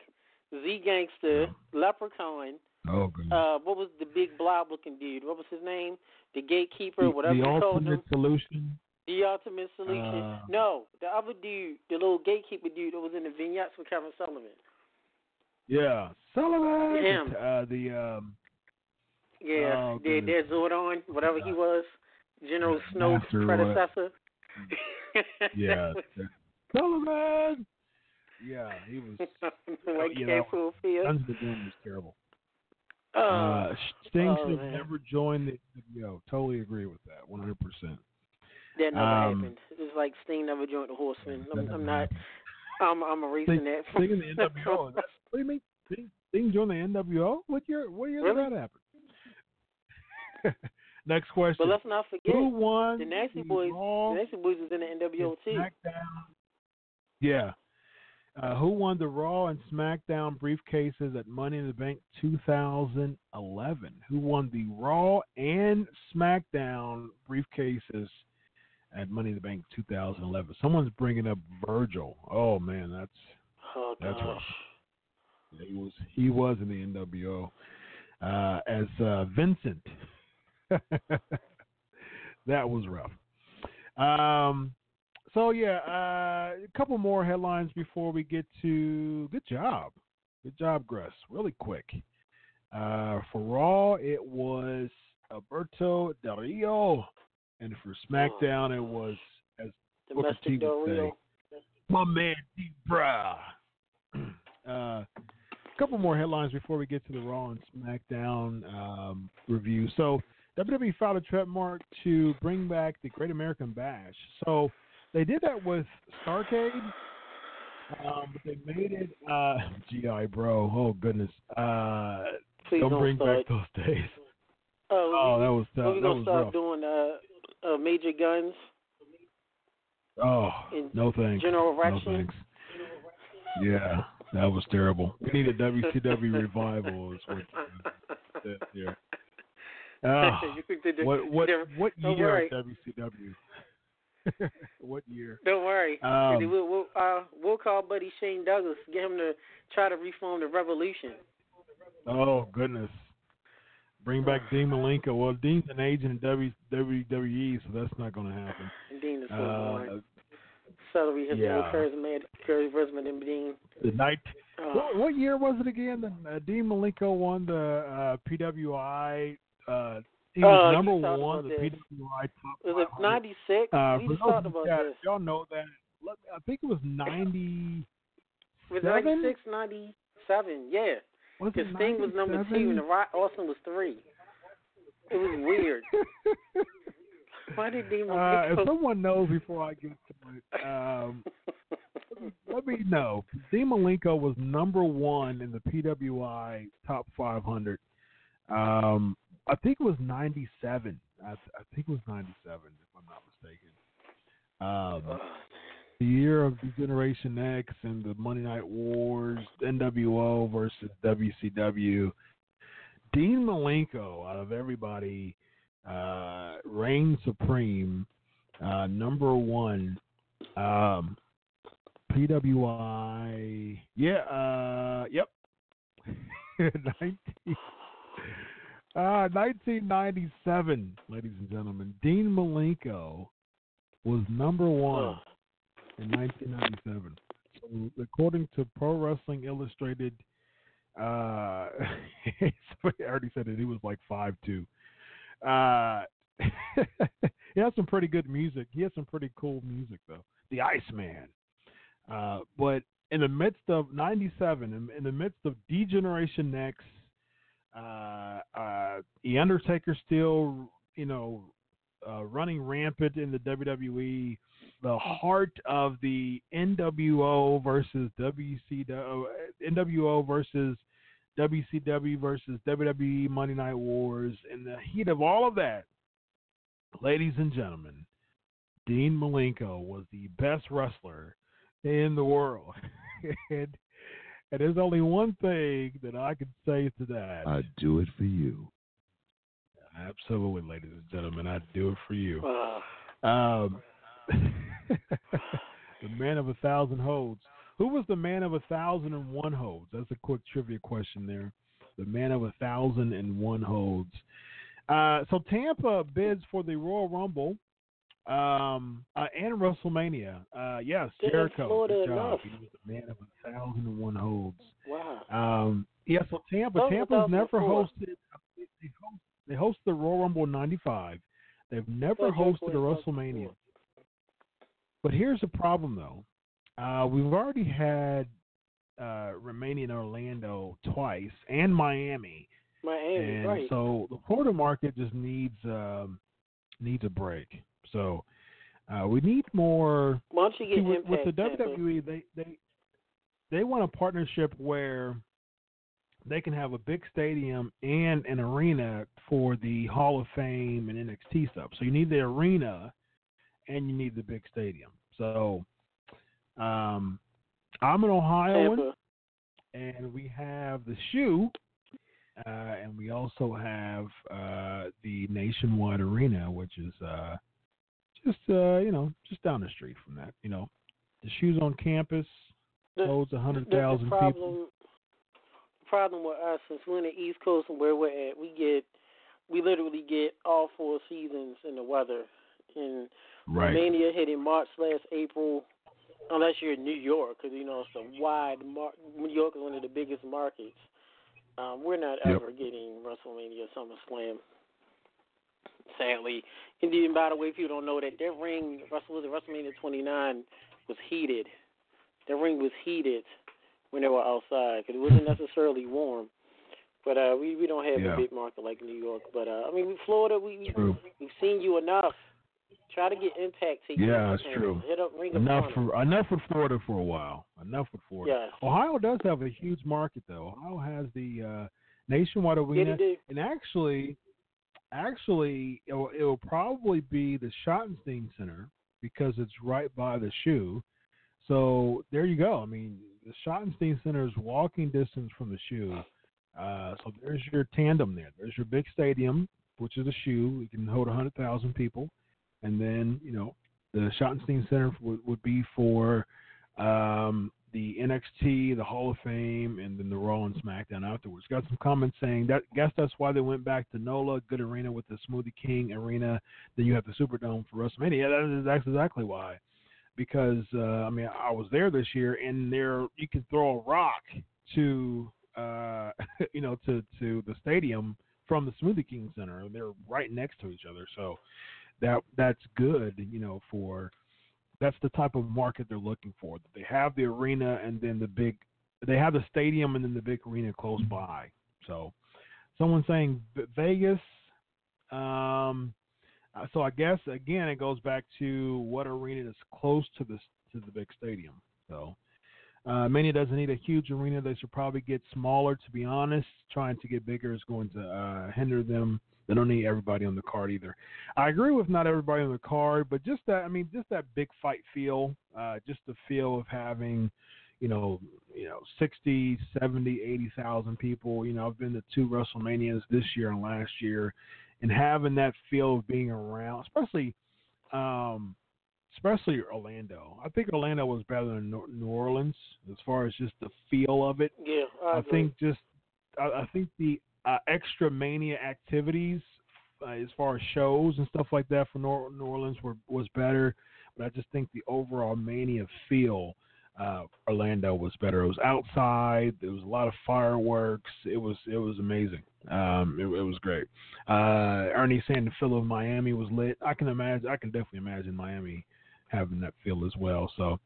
Z Gangster, Leprechaun, Oh, goodness. uh what was the big blob looking dude? What was his name? The gatekeeper, the, whatever the you called him. The ultimate solution. The ultimate solution. Uh, no, the other dude, the little gatekeeper dude that was in the vignettes with Kevin Sullivan. Yeah, Sullivan. Him. Uh, the um, Yeah, Oh, their, their Zordon, whatever he was, General Master predecessor. yeah, Sullivan. Yeah, he was. like you know. Dungeons and Doom was terrible. Oh, Uh, Sting oh, should have never joined the NWO. Totally agree with that, one hundred percent. that never um, happened. It's like Sting never joined the Horsemen. I'm, I'm not. I'm I'm erasing that. From, Sting in the NWO. What do you mean? Sting, Sting joined the NWO? What year? What year Really? did that happen? Next question. but let's not forget Who won the Nasty Boys. Raw The Nasty Boys was in the NWO too. SmackDown. Yeah. Uh, who won the Raw and SmackDown briefcases at Money in the Bank 2011? Who won the Raw and SmackDown briefcases at Money in the Bank 2011? Someone's bringing up Virgil. Oh man, that's Oh that's rough. He was he was in the NWO uh, as uh, Vincent. that was rough. Um, so yeah, uh, a couple more headlines before we get to. Good job, good job, Gress. Really quick. Uh, for Raw, it was Alberto Del Rio, and for SmackDown, it was as Booker T Domestic Del would say, my man D Bra. Uh, a couple more headlines before we get to the Raw and SmackDown um, review. So WWE filed a trademark to bring back the Great American Bash. So they did that with Starrcade, um, but they made it uh, GI Bro. Oh goodness, uh, Please don't don't bring start. back those days. Oh, Oh, that was tough. we That gonna start rough. doing uh, uh, major guns Oh no thanks. general No thanks. Yeah, that was terrible. We need a WCW revival. Is what. Ah, You could do the- what what what year. WCW? what year? Don't worry. Um, we'll, we'll, uh, we'll call Buddy Shane Douglas, get him to try to reform the Revolution. Oh goodness. Bring back Dean Malenko. Well, Dean's an agent in WWE, so that's not going to happen. Dean is so Uh, boring. Celery has yeah. more charismatic, charisma than Dean. the night. Uh, What, what year was it again? The, uh, Dean Malenko won the uh, PWI. He was Uh, number one. The this. PWI top was it 96? Uh, we talked about this. Y'all know that. Let- I think it was ninety. Was seven? 96, 97, yeah. Because Sting was number two and Rock Austin was three. It was weird. Why did Dean Uh, if someone knows before I get to it, um, let me know. Dean Malenko was number one in the PWI top 500. Um, I think it was 97. I, I think it was 97, if I'm not mistaken. Um, the year of the Generation X and the Monday Night Wars, NWO versus WCW. Dean Malenko, out of everybody, uh, reigned supreme, uh, number one. Um, PWI, yeah, uh, yep, 19, uh, 1997, ladies and gentlemen. Dean Malenko was number one in 1997. So, according to Pro Wrestling Illustrated, uh, somebody already said that he was like five two. Uh, he has some pretty good music. He has some pretty cool music though. The Iceman. Uh, but in the midst of '97, in, in the midst of Degeneration X, uh, uh, the Undertaker still, you know, uh, running rampant in the WWE. The heart of the NWO versus WCW, NWO versus WCW versus WWE Monday Night Wars. In the heat of all of that, ladies and gentlemen, Dean Malenko was the best wrestler in the world. and, and there's only one thing that I can say to that. I'd do it for you. Absolutely, ladies and gentlemen, I'd do it for you. Uh, Um, the man of a thousand holds. Who was the man of a thousand and one holds? That's a quick trivia question there. The man of a thousand and one holds. Uh, so Tampa bids for the Royal Rumble um, uh, and WrestleMania. Uh, yes, Didn't Jericho. Good job. enough. He was a man of a thousand and one holds. wow. Um, yeah, so Tampa, Tampa's never 2004. hosted. They host, they hosted the Royal Rumble '95. They've never hosted a 2004. WrestleMania. But here's the problem, though. Uh, we've already had uh, Romania in Orlando twice and Miami, Miami, and right. so the Florida market just needs um, needs a break. So uh, we need more. Why don't you See, get with, with the WWE, they they they want a partnership where they can have a big stadium and an arena for the Hall of Fame and NXT stuff. So you need the arena and you need the big stadium. So um, I'm an Ohioan, Tampa. and we have the shoe, uh, and we also have uh, the Nationwide Arena, which is uh, just uh, you know just down the street from that. You know, the shoes on campus The- holds a hundred thousand problem, people. The problem with us, since we're in the East Coast and where we're at, we get, we literally get all four seasons in the weather. And Right. Romania hit in March last April, unless you're in New York, because you know it's a wide. Mar- New York is one of the biggest markets. Um, we're not Yep. ever getting WrestleMania, SummerSlam. Sadly, and then, by the way, if you don't know that, that ring, Wrestle was it WrestleMania 29, was heated. That ring was heated when they were outside because it wasn't necessarily warm. But uh, we we don't have Yeah. a big market like New York. But uh, I mean, Florida, we True. we've seen you enough. Try to get Impact to. Yeah, that's true. Hit up Ring of Enough Honor. for enough with Florida for a while. Enough with Florida. Yes. Ohio does have a huge market though. Ohio has the uh, nationwide Yeah, arena, do. and actually, actually, it will, it will probably be the Schottenstein Center because it's right by the shoe. So there you go. I mean, the Schottenstein Center is walking distance from the shoe. Uh, so there's your tandem there. There's your big stadium, which is a shoe. It can hold 100,000 people. And then, you know, the Schottenstein Center would, would be for um, the NXT, the Hall of Fame, and then the Raw and SmackDown afterwards. Got some comments saying that guess that's why they went back to NOLA, good arena with the Smoothie King arena. Then you have the Superdome for WrestleMania. Yeah, that is that's exactly why. Because uh, I mean, I was there this year, and there you can throw a rock to uh, you know to to the stadium from the Smoothie King Center. and They're right next to each other, so that that's good. You know for that's the type of market they're looking for. They have the arena and then the big they have the stadium and then the big arena close by. So, someone saying Vegas. Um, uh, so I guess again it goes back to what arena is close to the to the big stadium. So uh, Mania doesn't need a huge arena. They should probably get smaller. To be honest, trying to get bigger is going to uh, hinder them. They don't need everybody on the card either. I agree with not everybody on the card, but just that I mean, just that big fight feel, uh, just the feel of having, you know, you know, 60, 70, 80,000 people. You know, I've been to two WrestleManias this year and last year, and having that feel of being around, especially, um, especially Orlando. I think Orlando was better than New Orleans as far as just the feel of it. Yeah, I, I think just I, I think the uh, extra mania activities uh, as far as shows and stuff like that for New, Orleans were was better, but I just think the overall mania feel uh, Orlando was better. It was outside. There was a lot of fireworks. It was it was amazing. Um, it, it was great. Uh, Ernie saying the feel of Miami was lit. I can imagine. I can definitely imagine Miami having that feel as well. So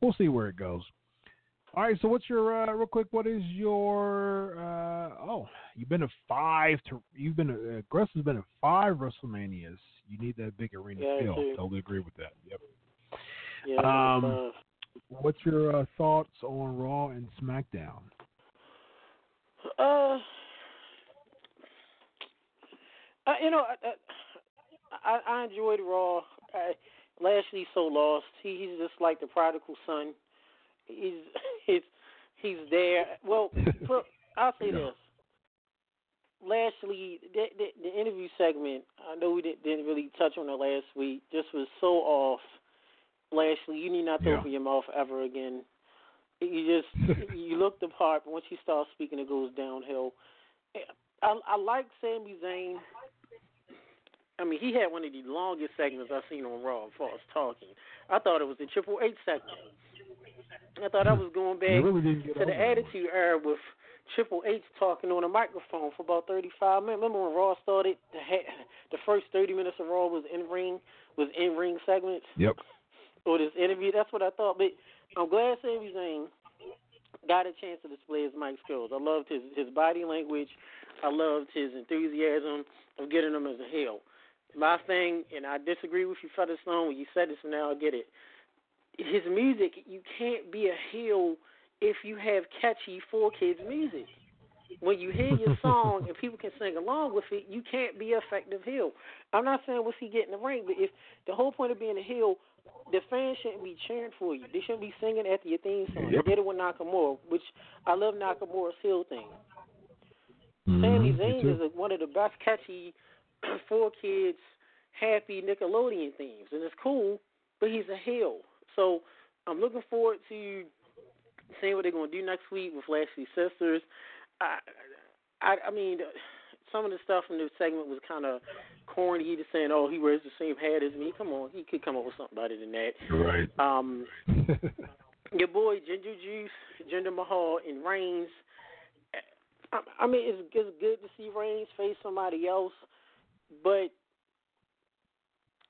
we'll see where it goes. All right. So what's your uh, real quick? What is your uh, oh? You've been to five. To you've been to, uh, has been to five WrestleManias. You need that big arena Yeah, feel. Totally agree with that. Yep. Yeah, Um, uh, What's your uh, thoughts on Raw and SmackDown? Uh, I, you know, I, I, I enjoyed Raw. I, Lashley's so lost. He, he's just like the prodigal son. He's he's he's there. Well, I'll say this. Lashley, the, the, the interview segment. I know we didn't, didn't really touch on it last week. Just was so off. Lashley, you need not to Yeah. open your mouth ever again. You just you look the part, but once you start speaking, it goes downhill. Eh, I I like Sami Zayn. I mean, he had one of the longest segments I've seen on Raw as far as talking. I thought it was the Triple H segment. I thought I was going back really to the. Attitude Era with Triple H talking on a microphone for about 35 minutes. Remember when Raw started? The, ha- the first 30 minutes of Raw was in ring, was in ring segments Yep. or this interview. That's what I thought. But I'm glad Sami Zayn got a chance to display his mic skills. I loved his his body language. I loved his enthusiasm of getting him as a heel. My thing, and I disagree with you, Featherstone, when you said this, and now I get it. His music, you can't be a heel if you have catchy four kids music. When you hear your song and people can sing along with it, you can't be effective heel. I'm not saying what's he getting the ring, but if the whole point of being a heel, the fans shouldn't be cheering for you. They shouldn't be singing after your theme song. Yep. They did it with Nakamura, which I love Nakamura's heel thing. Mhm, Sami me Zayn is a, one of the best catchy four kids happy Nickelodeon themes, and it's cool. But he's a heel, so I'm looking forward to seeing what they're gonna do next week with Lashley Sisters. I, I, I mean, some of the stuff in the segment was kind of corny. He just saying, "Oh, he wears the same hat as me." Come on, he could come up with something better than that. Right. Um, your boy Ginger Juice, Jinder Mahal, and Reigns. I, I mean, it's, it's good to see Reigns face somebody else, but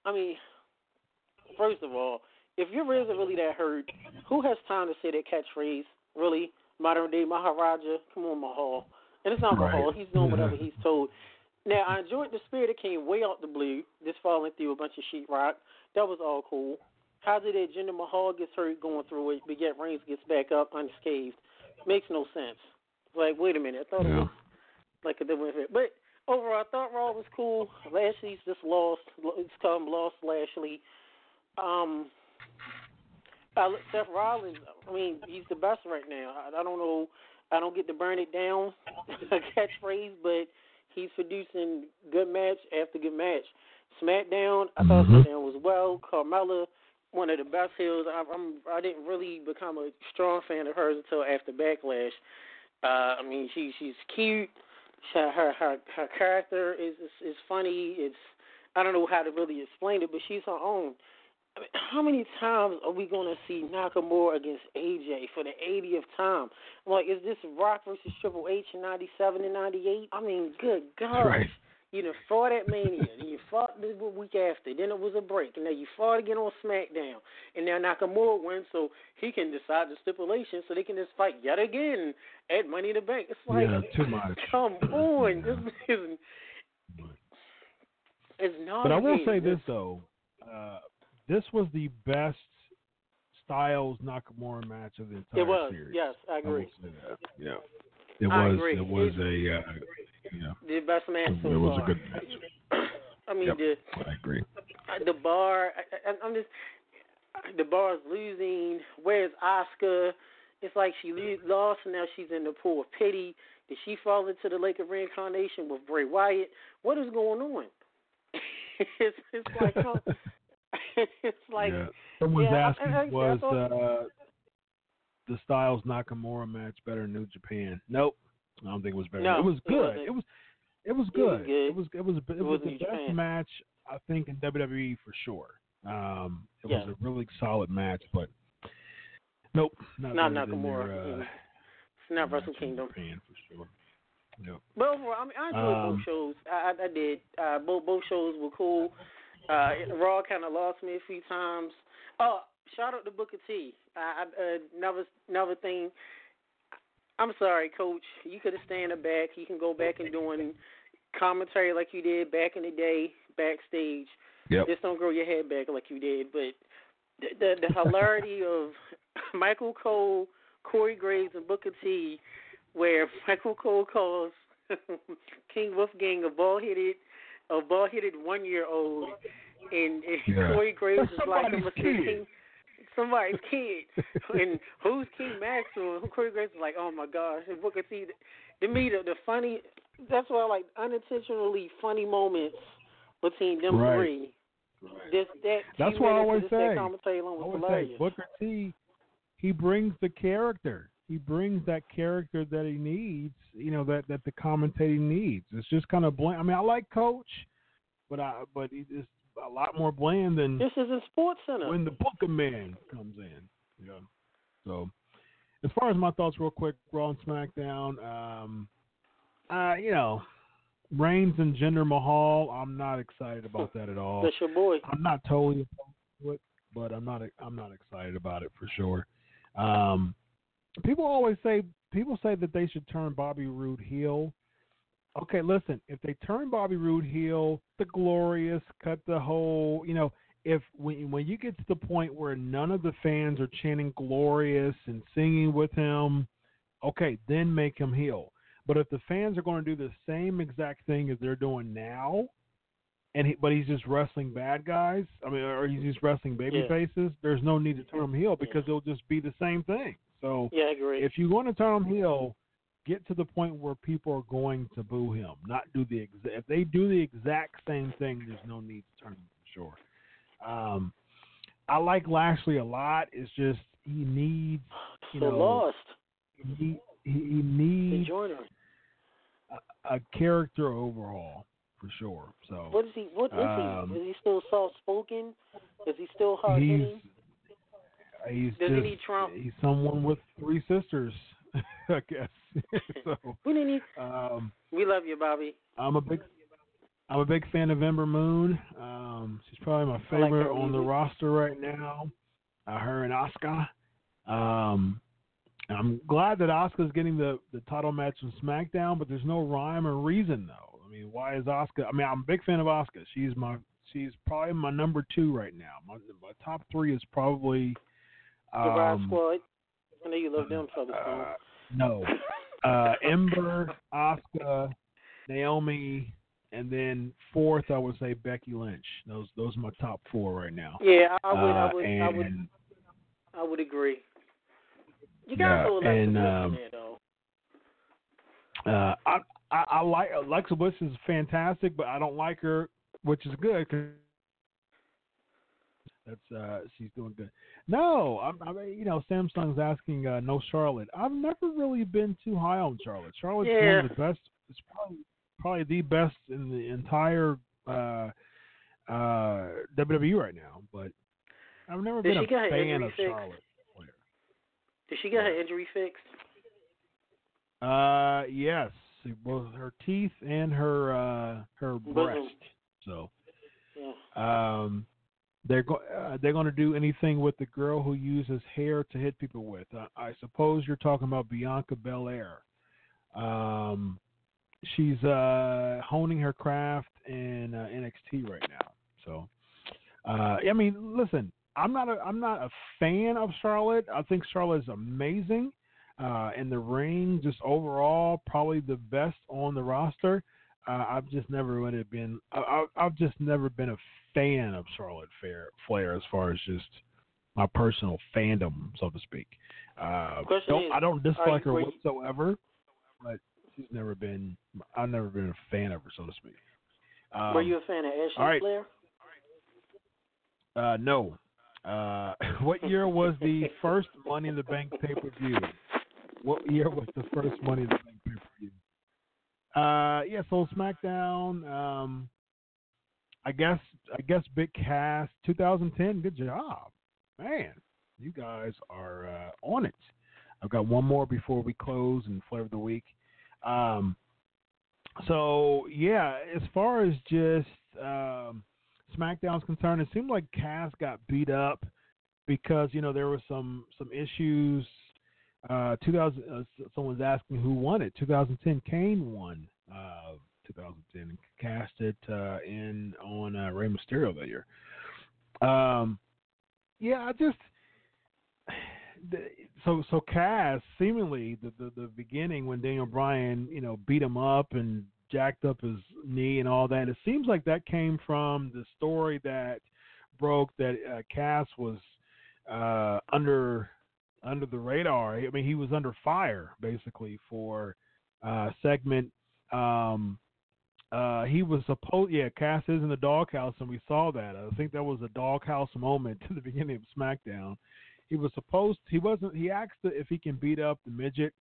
I mean, first of all, if your ribs are really that hurt, who has time to say that catchphrase? Really, modern day Maharaja? Come on, Mahal. And it's not Right. Mahal. He's doing whatever he's told. Now, I enjoyed the spirit that came way out the blue, just falling through a bunch of sheetrock. That was all cool. How's it that Jinder Mahal gets hurt going through it, but yet Reigns gets back up unscathed? Makes no sense. Like, wait a minute, I thought it was like a different fit. But overall, I thought Raw was cool. Lashley's just lost. It's come lost Lashley. Um, I, look- Seth Rollins. I mean, he's the best right now. I, I don't know. I don't get to burn it down a catchphrase, but he's producing good match after good match. SmackDown, I thought Mhm. SmackDown was well. Carmella, one of the best heels. I, I'm. I didn't really become a strong fan of hers until after Backlash. Uh, I mean, she she's cute. She, her her her character is, is is funny. It's I don't know how to really explain it, but she's her own. I mean, how many times are we going to see Nakamura against AJ for the 80th time? Like, is this Rock versus Triple H in '97 and '98? I mean, good God! Right. You know, for that Mania, then you fought the week after. Then it was a break, and now you fought again on SmackDown, and now Nakamura wins, so he can decide the stipulation, so they can just fight yet again at Money in the Bank. It's like, yeah, too much. come on, this is it's not. But I will say this though, uh, this was the best Styles Nakamura match of the entire It was, series. yes, I agree. say that. Yeah, it I was. agree. It was It's- a. Uh, yeah, The best match so it was far. a good match. I mean, Yep. the I agree. the bar. I, I, I'm just the bar's losing. Where's Asuka? It's like she lost, and now she's in the pool of pity. Did she fall into the lake of reincarnation with Bray Wyatt? What is going on? it's it's like huh? it's like yeah. Someone's yeah, asking I- I was uh, the Styles Nakamura match better than New Japan? Nope, I don't think it was better. No, it was it good. wasn't. It was. It was It was good. good. It was. It was. It was, the New best Japan. match I think in WWE for sure. Um, it Yeah. was a really solid match, but nope, not, not Nakamura. their, uh, it's not Wrestle Kingdom. Japan for sure. Yep. But overall, I mean, I enjoyed Um, both shows. I, I, I did. Uh, both both shows were cool. Uh, Raw kind of lost me a few times. Oh, shout out to Booker T. I, I, uh, another another thing. I'm sorry, Coach. You could have stayed in the back. You can go back and doing commentary like you did back in the day backstage. Yep. Just don't grow your head back like you did. But the the, the hilarity of Michael Cole, Corey Graves, and Booker T, where Michael Cole calls King Wolfgang a ball headed a ball headed one year old, and, and Yeah. Corey Graves is like a kid. Somebody's kid, and who's King Maxwell? Corey Graves is like, oh my gosh, and Booker T. To me, the, the funny that's why I like unintentionally funny moments between them Right. three. This that That's what I always say. I always say Booker T. He brings the character. He brings that character that he needs. You know that that the commentating needs. It's just kind of bland. I mean, I like Coach, but I but is a lot more bland than This is a sports center. when the Booker Man comes in. Yeah. So, as far as my thoughts, real quick, Raw and SmackDown. Um, uh, you know, Reigns and Jinder Mahal. I'm not excited about that at all. That's your boy. I'm not totally opposed to it, but I'm not. I'm not excited about it for sure. Um, people always say people say that they should turn Bobby Roode heel. Okay, listen. If they turn Bobby Roode heel, the glorious, cut the whole. You know, if when when you get to the point where none of the fans are chanting glorious and singing with him, okay, then make him heel. But if the fans are going to do the same exact thing as they're doing now, and he, but he's just wrestling bad guys. I mean, or he's just wrestling baby Yeah. faces. There's no need to turn him heel because it'll just be the same thing. So Yeah, I agree. if you want to turn him heel, get to the point where people are going to boo him. Not do the exa- if they do the exact same thing, there's no need to turn him for sure. Um, I like Lashley a lot. It's just he needs you so know lost. he he, he needs a, a character overhaul for sure. So What is he? What is Um, he? Is he still soft spoken? Is he still hard hitting? He's Does he just need Trump? he's someone with three sisters, I guess. so We didn't need. um, We love you, Bobby. I'm a big I'm a big fan of Ember Moon. Um, she's probably my I like favorite on the roster right now. Uh, her and Asuka. Um, I'm glad that Asuka's getting the, the title match on SmackDown, but there's no rhyme or reason though. I mean, why is Asuka? I mean, I'm a big fan of Asuka. She's my she's probably my number two right now. My my top three is probably The um, Squad. I know you love them fellas. uh, no, uh, Ember, Asuka, Naomi, and then fourth I would say Becky Lynch. Those those are my top four right now. Yeah, I, would. Uh, I would. I would. I would agree. You Yeah, gotta throw Alexa and, um, in there though. uh, I, I I like Alexa Bliss is fantastic, but I don't like her, which is good 'cause that's uh she's doing good. No, I'm, I mean you know Samsung's asking uh, no Charlotte. I've never really been too high on Charlotte. Charlotte's one of the best. It's probably probably the best in the entire uh uh WWE right now. But I've never Did been a fan of fixed? Charlotte. Did she get her injury fixed? Uh, yes, both her teeth and her uh her breast. So, Um, they're go- uh, they're going to do anything with the girl who uses hair to hit people with. Uh, I suppose you're talking about Bianca Belair. Um, she's uh, honing her craft in uh, NXT right now. So, uh, I mean, listen, I'm not a I'm not a fan of Charlotte. I think Charlotte is amazing uh, in the ring, just overall, probably the best on the roster. Uh, I've just never really been. I, I've just never been a fan of Charlotte Flair, Flair as far as just my personal fandom, so to speak. Uh, don't, is, I don't dislike you- her were you- whatsoever, but she's never been. I've never been a fan of her, so to speak. Um, Were you a fan of Ashley right. Flair? Uh, no. Uh, what year was the first Money in the Bank pay per view? What year was the first Money in the Bank pay per view? Uh, yeah, so SmackDown. Um, I guess I guess Big Cass 2010. Good job, man. You guys are uh, on it. I've got one more before we close and flavor of the week. Um, so yeah, as far as just um, SmackDown's concerned, it seemed like Cass got beat up because you know there were some some issues. Uh, 2000, uh, someone's asking who won it. 2010, Kane won. Uh, 2010 cast it uh, in on uh, Rey Mysterio that year. Um, yeah, I just so so Cass seemingly the, the the beginning when Daniel Bryan you know beat him up and jacked up his knee and all that. It seems like that came from the story that broke that uh, Cass was uh, under under the radar. I mean, he was under fire basically for uh, segment. Um, uh, he was supposed, yeah, Cass is in the doghouse, and we saw that. I think that was a doghouse moment to the beginning of SmackDown. He was supposed, he wasn't, he asked if he can beat up the midget.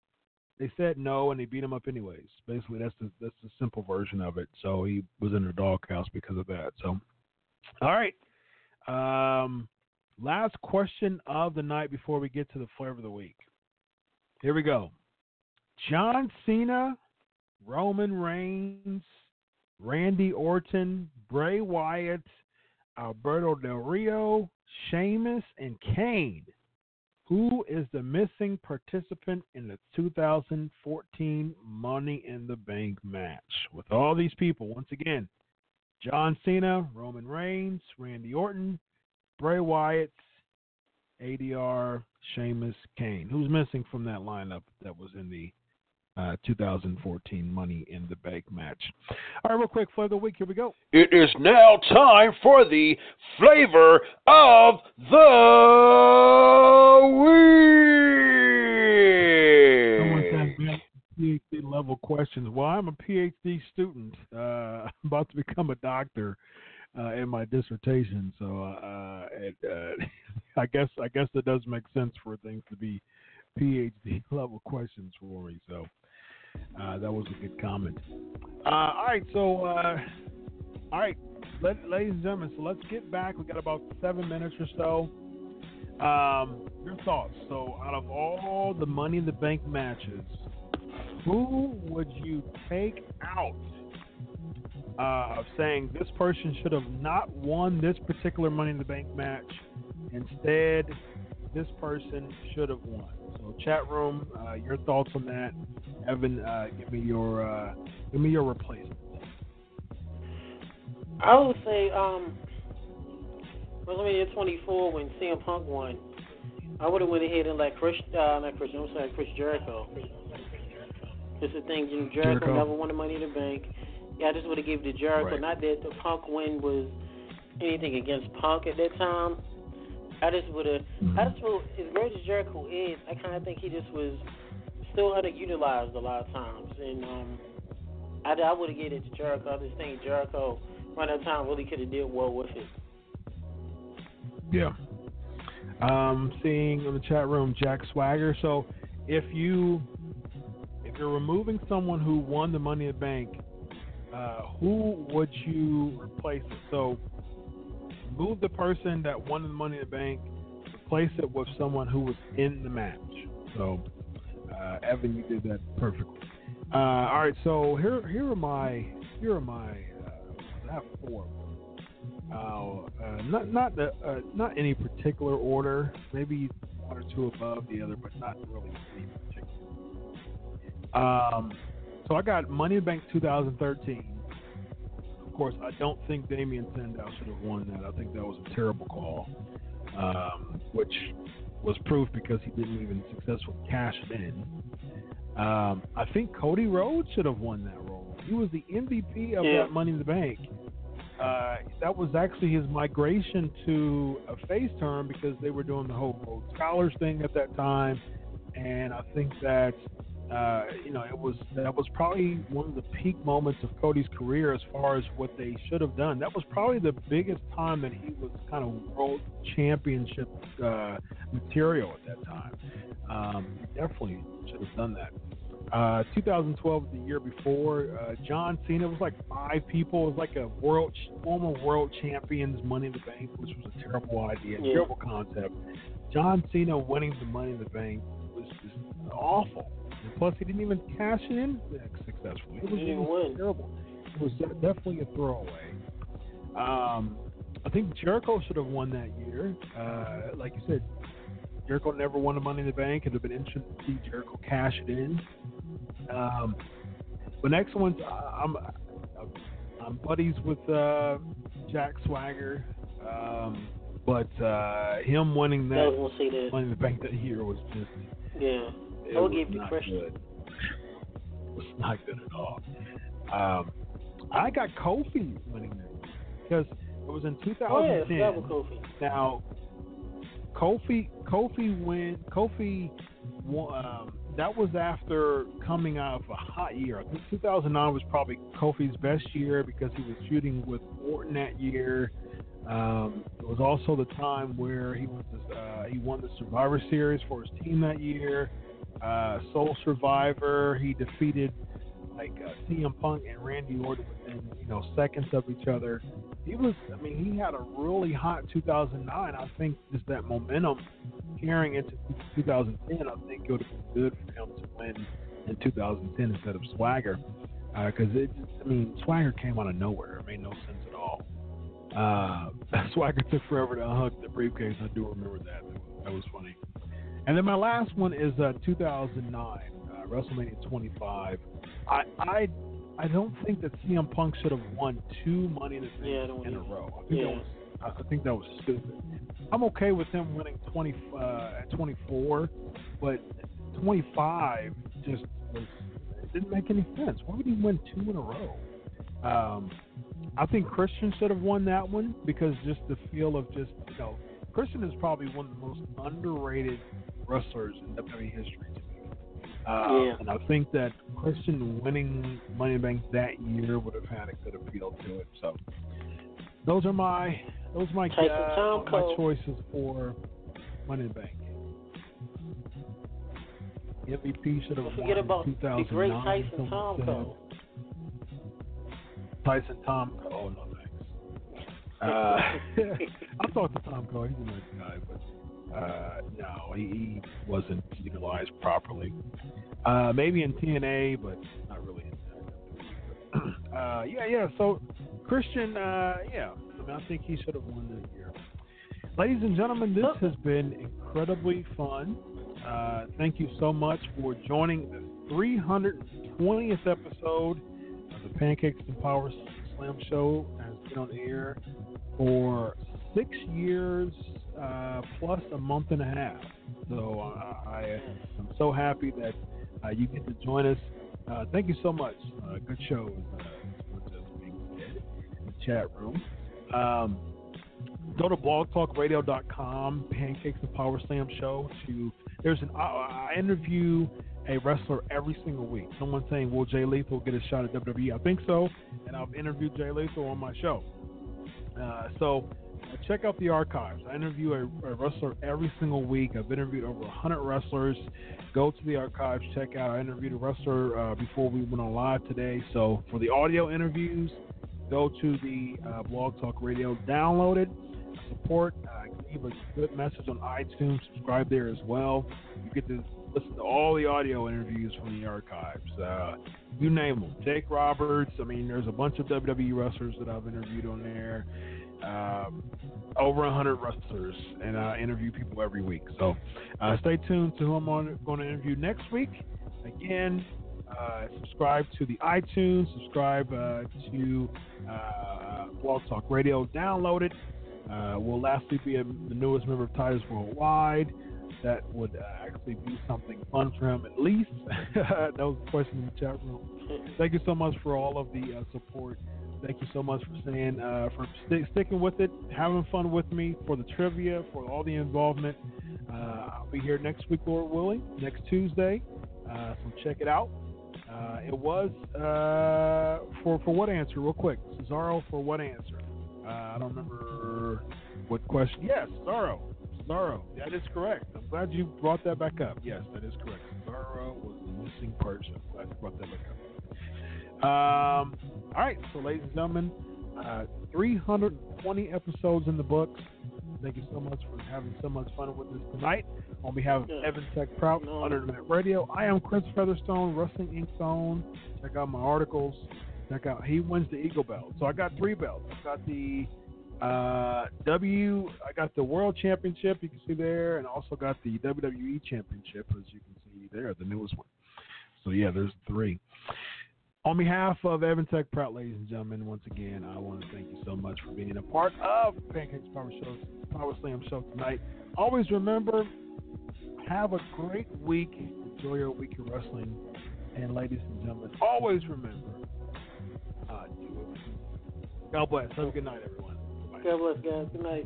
They said no, and they beat him up anyways. Basically, that's the that's the simple version of it. So he was in the doghouse because of that. So, all right. Um, last question of the night before we get to the flavor of the week. Here we go. John Cena, Roman Reigns, Randy Orton, Bray Wyatt, Alberto Del Rio, Sheamus, and Kane. Who is the missing participant in the 2014 Money in the Bank match? With all these people, once again, John Cena, Roman Reigns, Randy Orton, Bray Wyatt, ADR, Sheamus, Kane. Who's missing from that lineup that was in the uh, 2014 Money in the Bank match? All right, real quick, for the week, here we go. It is now time for the flavor of the week. PhD level questions. Well, I'm a PhD student. Uh, about to become a doctor uh, in my dissertation, so uh, it, uh, I guess I guess that does make sense for things to be PhD level questions for me. So uh, that was a good comment. Uh, all right, so uh, all right, let, ladies and gentlemen, so let's get back. We got about seven minutes or so. Um, your thoughts. So, out of all the Money in the Bank matches, who would you take out uh, of saying this person should have not won this particular Money in the Bank match? Instead, this person should have won. So, chat room, uh, your thoughts on that. Evan, uh, give me your uh, give me your replacement. I would say um WrestleMania 24 when CM Punk won. I would have went ahead and let Chris, uh, not Chris, I'm sorry, Chris Jericho. Just the thing, Jericho, Jericho. never won the Money in the Bank. Yeah, I just would have given it to Jericho. Right. Not that the Punk win was anything against Punk at that time. I just would have. I just feel as great as Jericho is, I kind of think he just was still underutilized a lot of times, and um, I, I would have given it to Jericho. I just think Jericho, around that time, really could have did well with it. Yeah. Um, seeing in the chat room Jack Swagger. So if you if you're removing someone who won the Money in the Bank, uh, who would you replace? So move the person that won the Money in the Bank, replace it with someone who was in the match. So uh, Evan, you did that perfectly. Uh, all right, so here here are my here are my uh, I have four. Uh, uh, not not the, uh, not any particular order. Maybe one or two above the other, but not really any particular. Um, so I got Money in the Bank 2013. Of course, I don't think Damien Sandow should have won that. I think that was a terrible call, um, which was proof because he didn't even successfully cash it in. Um, I think Cody Rhodes should have won that role. He was the MVP of Yeah. that Money in the Bank. Uh, that was actually his migration to a face turn because they were doing the whole Rhodes Scholars thing at that time, and I think that uh, you know it was that was probably one of the peak moments of Cody's career as far as what they should have done. That was probably the biggest time that he was kind of world championship uh, material at that time. Um, definitely should have done that. Uh, 2012, the year before, uh, John Cena was like five people. It was like a world former world champions Money in the Bank, which was a terrible idea, Yeah. terrible concept. John Cena winning the Money in the Bank was just awful. Plus, he didn't even cash it in successfully. It was, it was win. terrible. It was definitely a throwaway. Um, I think Jericho should have won that year. Uh, like you said, Jericho never won the Money in the Bank. It'd have been interesting to see Jericho cash it in. Um, the next one's I'm I'm buddies with uh, Jack Swagger, um, but uh, him winning that was gonna that. Money in the Bank that year was just Yeah. It I would was give it not good. It was not good at all. Um, I got Kofi winning that because it was in Oh yeah, 2010. Kofi. Now, Kofi, Kofi win. Kofi, um, that was after coming out of a hot year. I think 2009 was probably Kofi's best year because he was shooting with Orton that year. Um, it was also the time where he was uh, he won the Survivor Series for his team that year. Uh, Soul Survivor, he defeated like uh, CM Punk and Randy Orton within you know seconds of each other. He was, I mean, he had a really hot 2009. I think just that momentum carrying into 2010. I think it would have been good for him to win in 2010 instead of Swagger, because it, I mean, Swagger came out of nowhere. It made no sense at all. Uh, Swagger took forever to unhook the briefcase. I do remember. That that was funny. And then my last one is uh, 2009, uh, WrestleMania 25. I, I I don't think that CM Punk should have won two Money in Yeah, in a row. I think Yeah. that was I I think that was stupid. I'm okay with him winning 20 uh, 24, but 25 just was it didn't make any sense. Why would he win two in a row? Um, I think Christian should have won that one because just the feel of just you know Christian is probably one of the most underrated wrestlers in WWE history to me. Uh, Yeah. And I think that Christian winning Money in Bank that year would have had a good appeal to it. So those are my those are my uh, my choices for Money in the Bank. MVP should have Don't forget about the great Tyson someone Tom said. Cole. Tyson Tom. Oh no, thanks. Uh, I talked to Tomko. He's a nice guy, but uh, no, he, he wasn't utilized properly. Uh, maybe in TNA, but not really. In that. uh, yeah, yeah. So Christian, uh, yeah. I mean, I think he should have won that year. Ladies and gentlemen, this has been incredibly fun. Uh, thank you so much for joining the 320th episode of the Pancakes and Power Slam Show. Has been on air for six years uh, plus a month and a half. So uh, I am so happy that uh, you get to join us. Uh, thank you so much. Uh, good show, uh, chat room. Um, go to blogtalkradio.com, Pancakes and Power Slam Show. To there's an I, interview a wrestler every single week. Someone saying, "Will Jay Lethal get a shot at WWE?" I think so, and I've interviewed Jay Lethal on my show. So check out the archives. I interview a, a wrestler every single week. I've interviewed over 100 wrestlers. Go to the archives, check out. I interviewed a wrestler uh, before we went on live today. So for the audio interviews, go to the uh, Blog Talk Radio, download it, support, uh, leave a good message on iTunes, subscribe there as well. You get to listen to all the audio interviews from the archives. Uh, you name them. Jake Roberts. I mean, there's a bunch of WWE wrestlers that I've interviewed on there. Uh, um, over 100 wrestlers and I interview people every week. So uh, stay tuned to who I'm going to interview next week. Again, uh, subscribe to the iTunes, subscribe uh, to uh, Blog Talk Radio, download it. Uh, will Lashley be a, the newest member of Titus Worldwide. That would uh, actually be something fun for him, at least. that was a question in the chat room. Thank you so much for all of the uh, support. Thank you so much for saying, for st- sticking with it, having fun with me, for the trivia, for all the involvement. I'll be here next week, Lord willing, next Tuesday. so check it out. Uh, it was uh, for for what answer? Real quick, Cesaro for what answer? Uh, I don't remember what question. Yes, Cesaro. Cesaro. That is correct. I'm glad you brought that back up. Yes, that is correct. Cesaro was the missing person. You brought that back up. Um, all right, so ladies and gentlemen, uh, 320 episodes in the books. Thank you so much for having so much fun with us tonight. On behalf of Evan Tech Prout, no. Under the Mat Radio, I am Chris Featherstone, Wrestling Inc. Zone. Check out my articles. Check out, he wins the Eagle Belt. So I got three belts. I got the uh, W, I got the World Championship, you can see there, and also got the WWE Championship, as you can see there, the newest one. So yeah, there's three. On behalf of Evan Tech Prout, ladies and gentlemen, once again, I want to thank you so much for being a part of Pancakes Power Show, Power Slam Show tonight. Always remember, have a great week. Enjoy your week of wrestling. And ladies and gentlemen, always remember, uh, God bless. Have a good night, everyone. Bye. God bless, guys. Good night.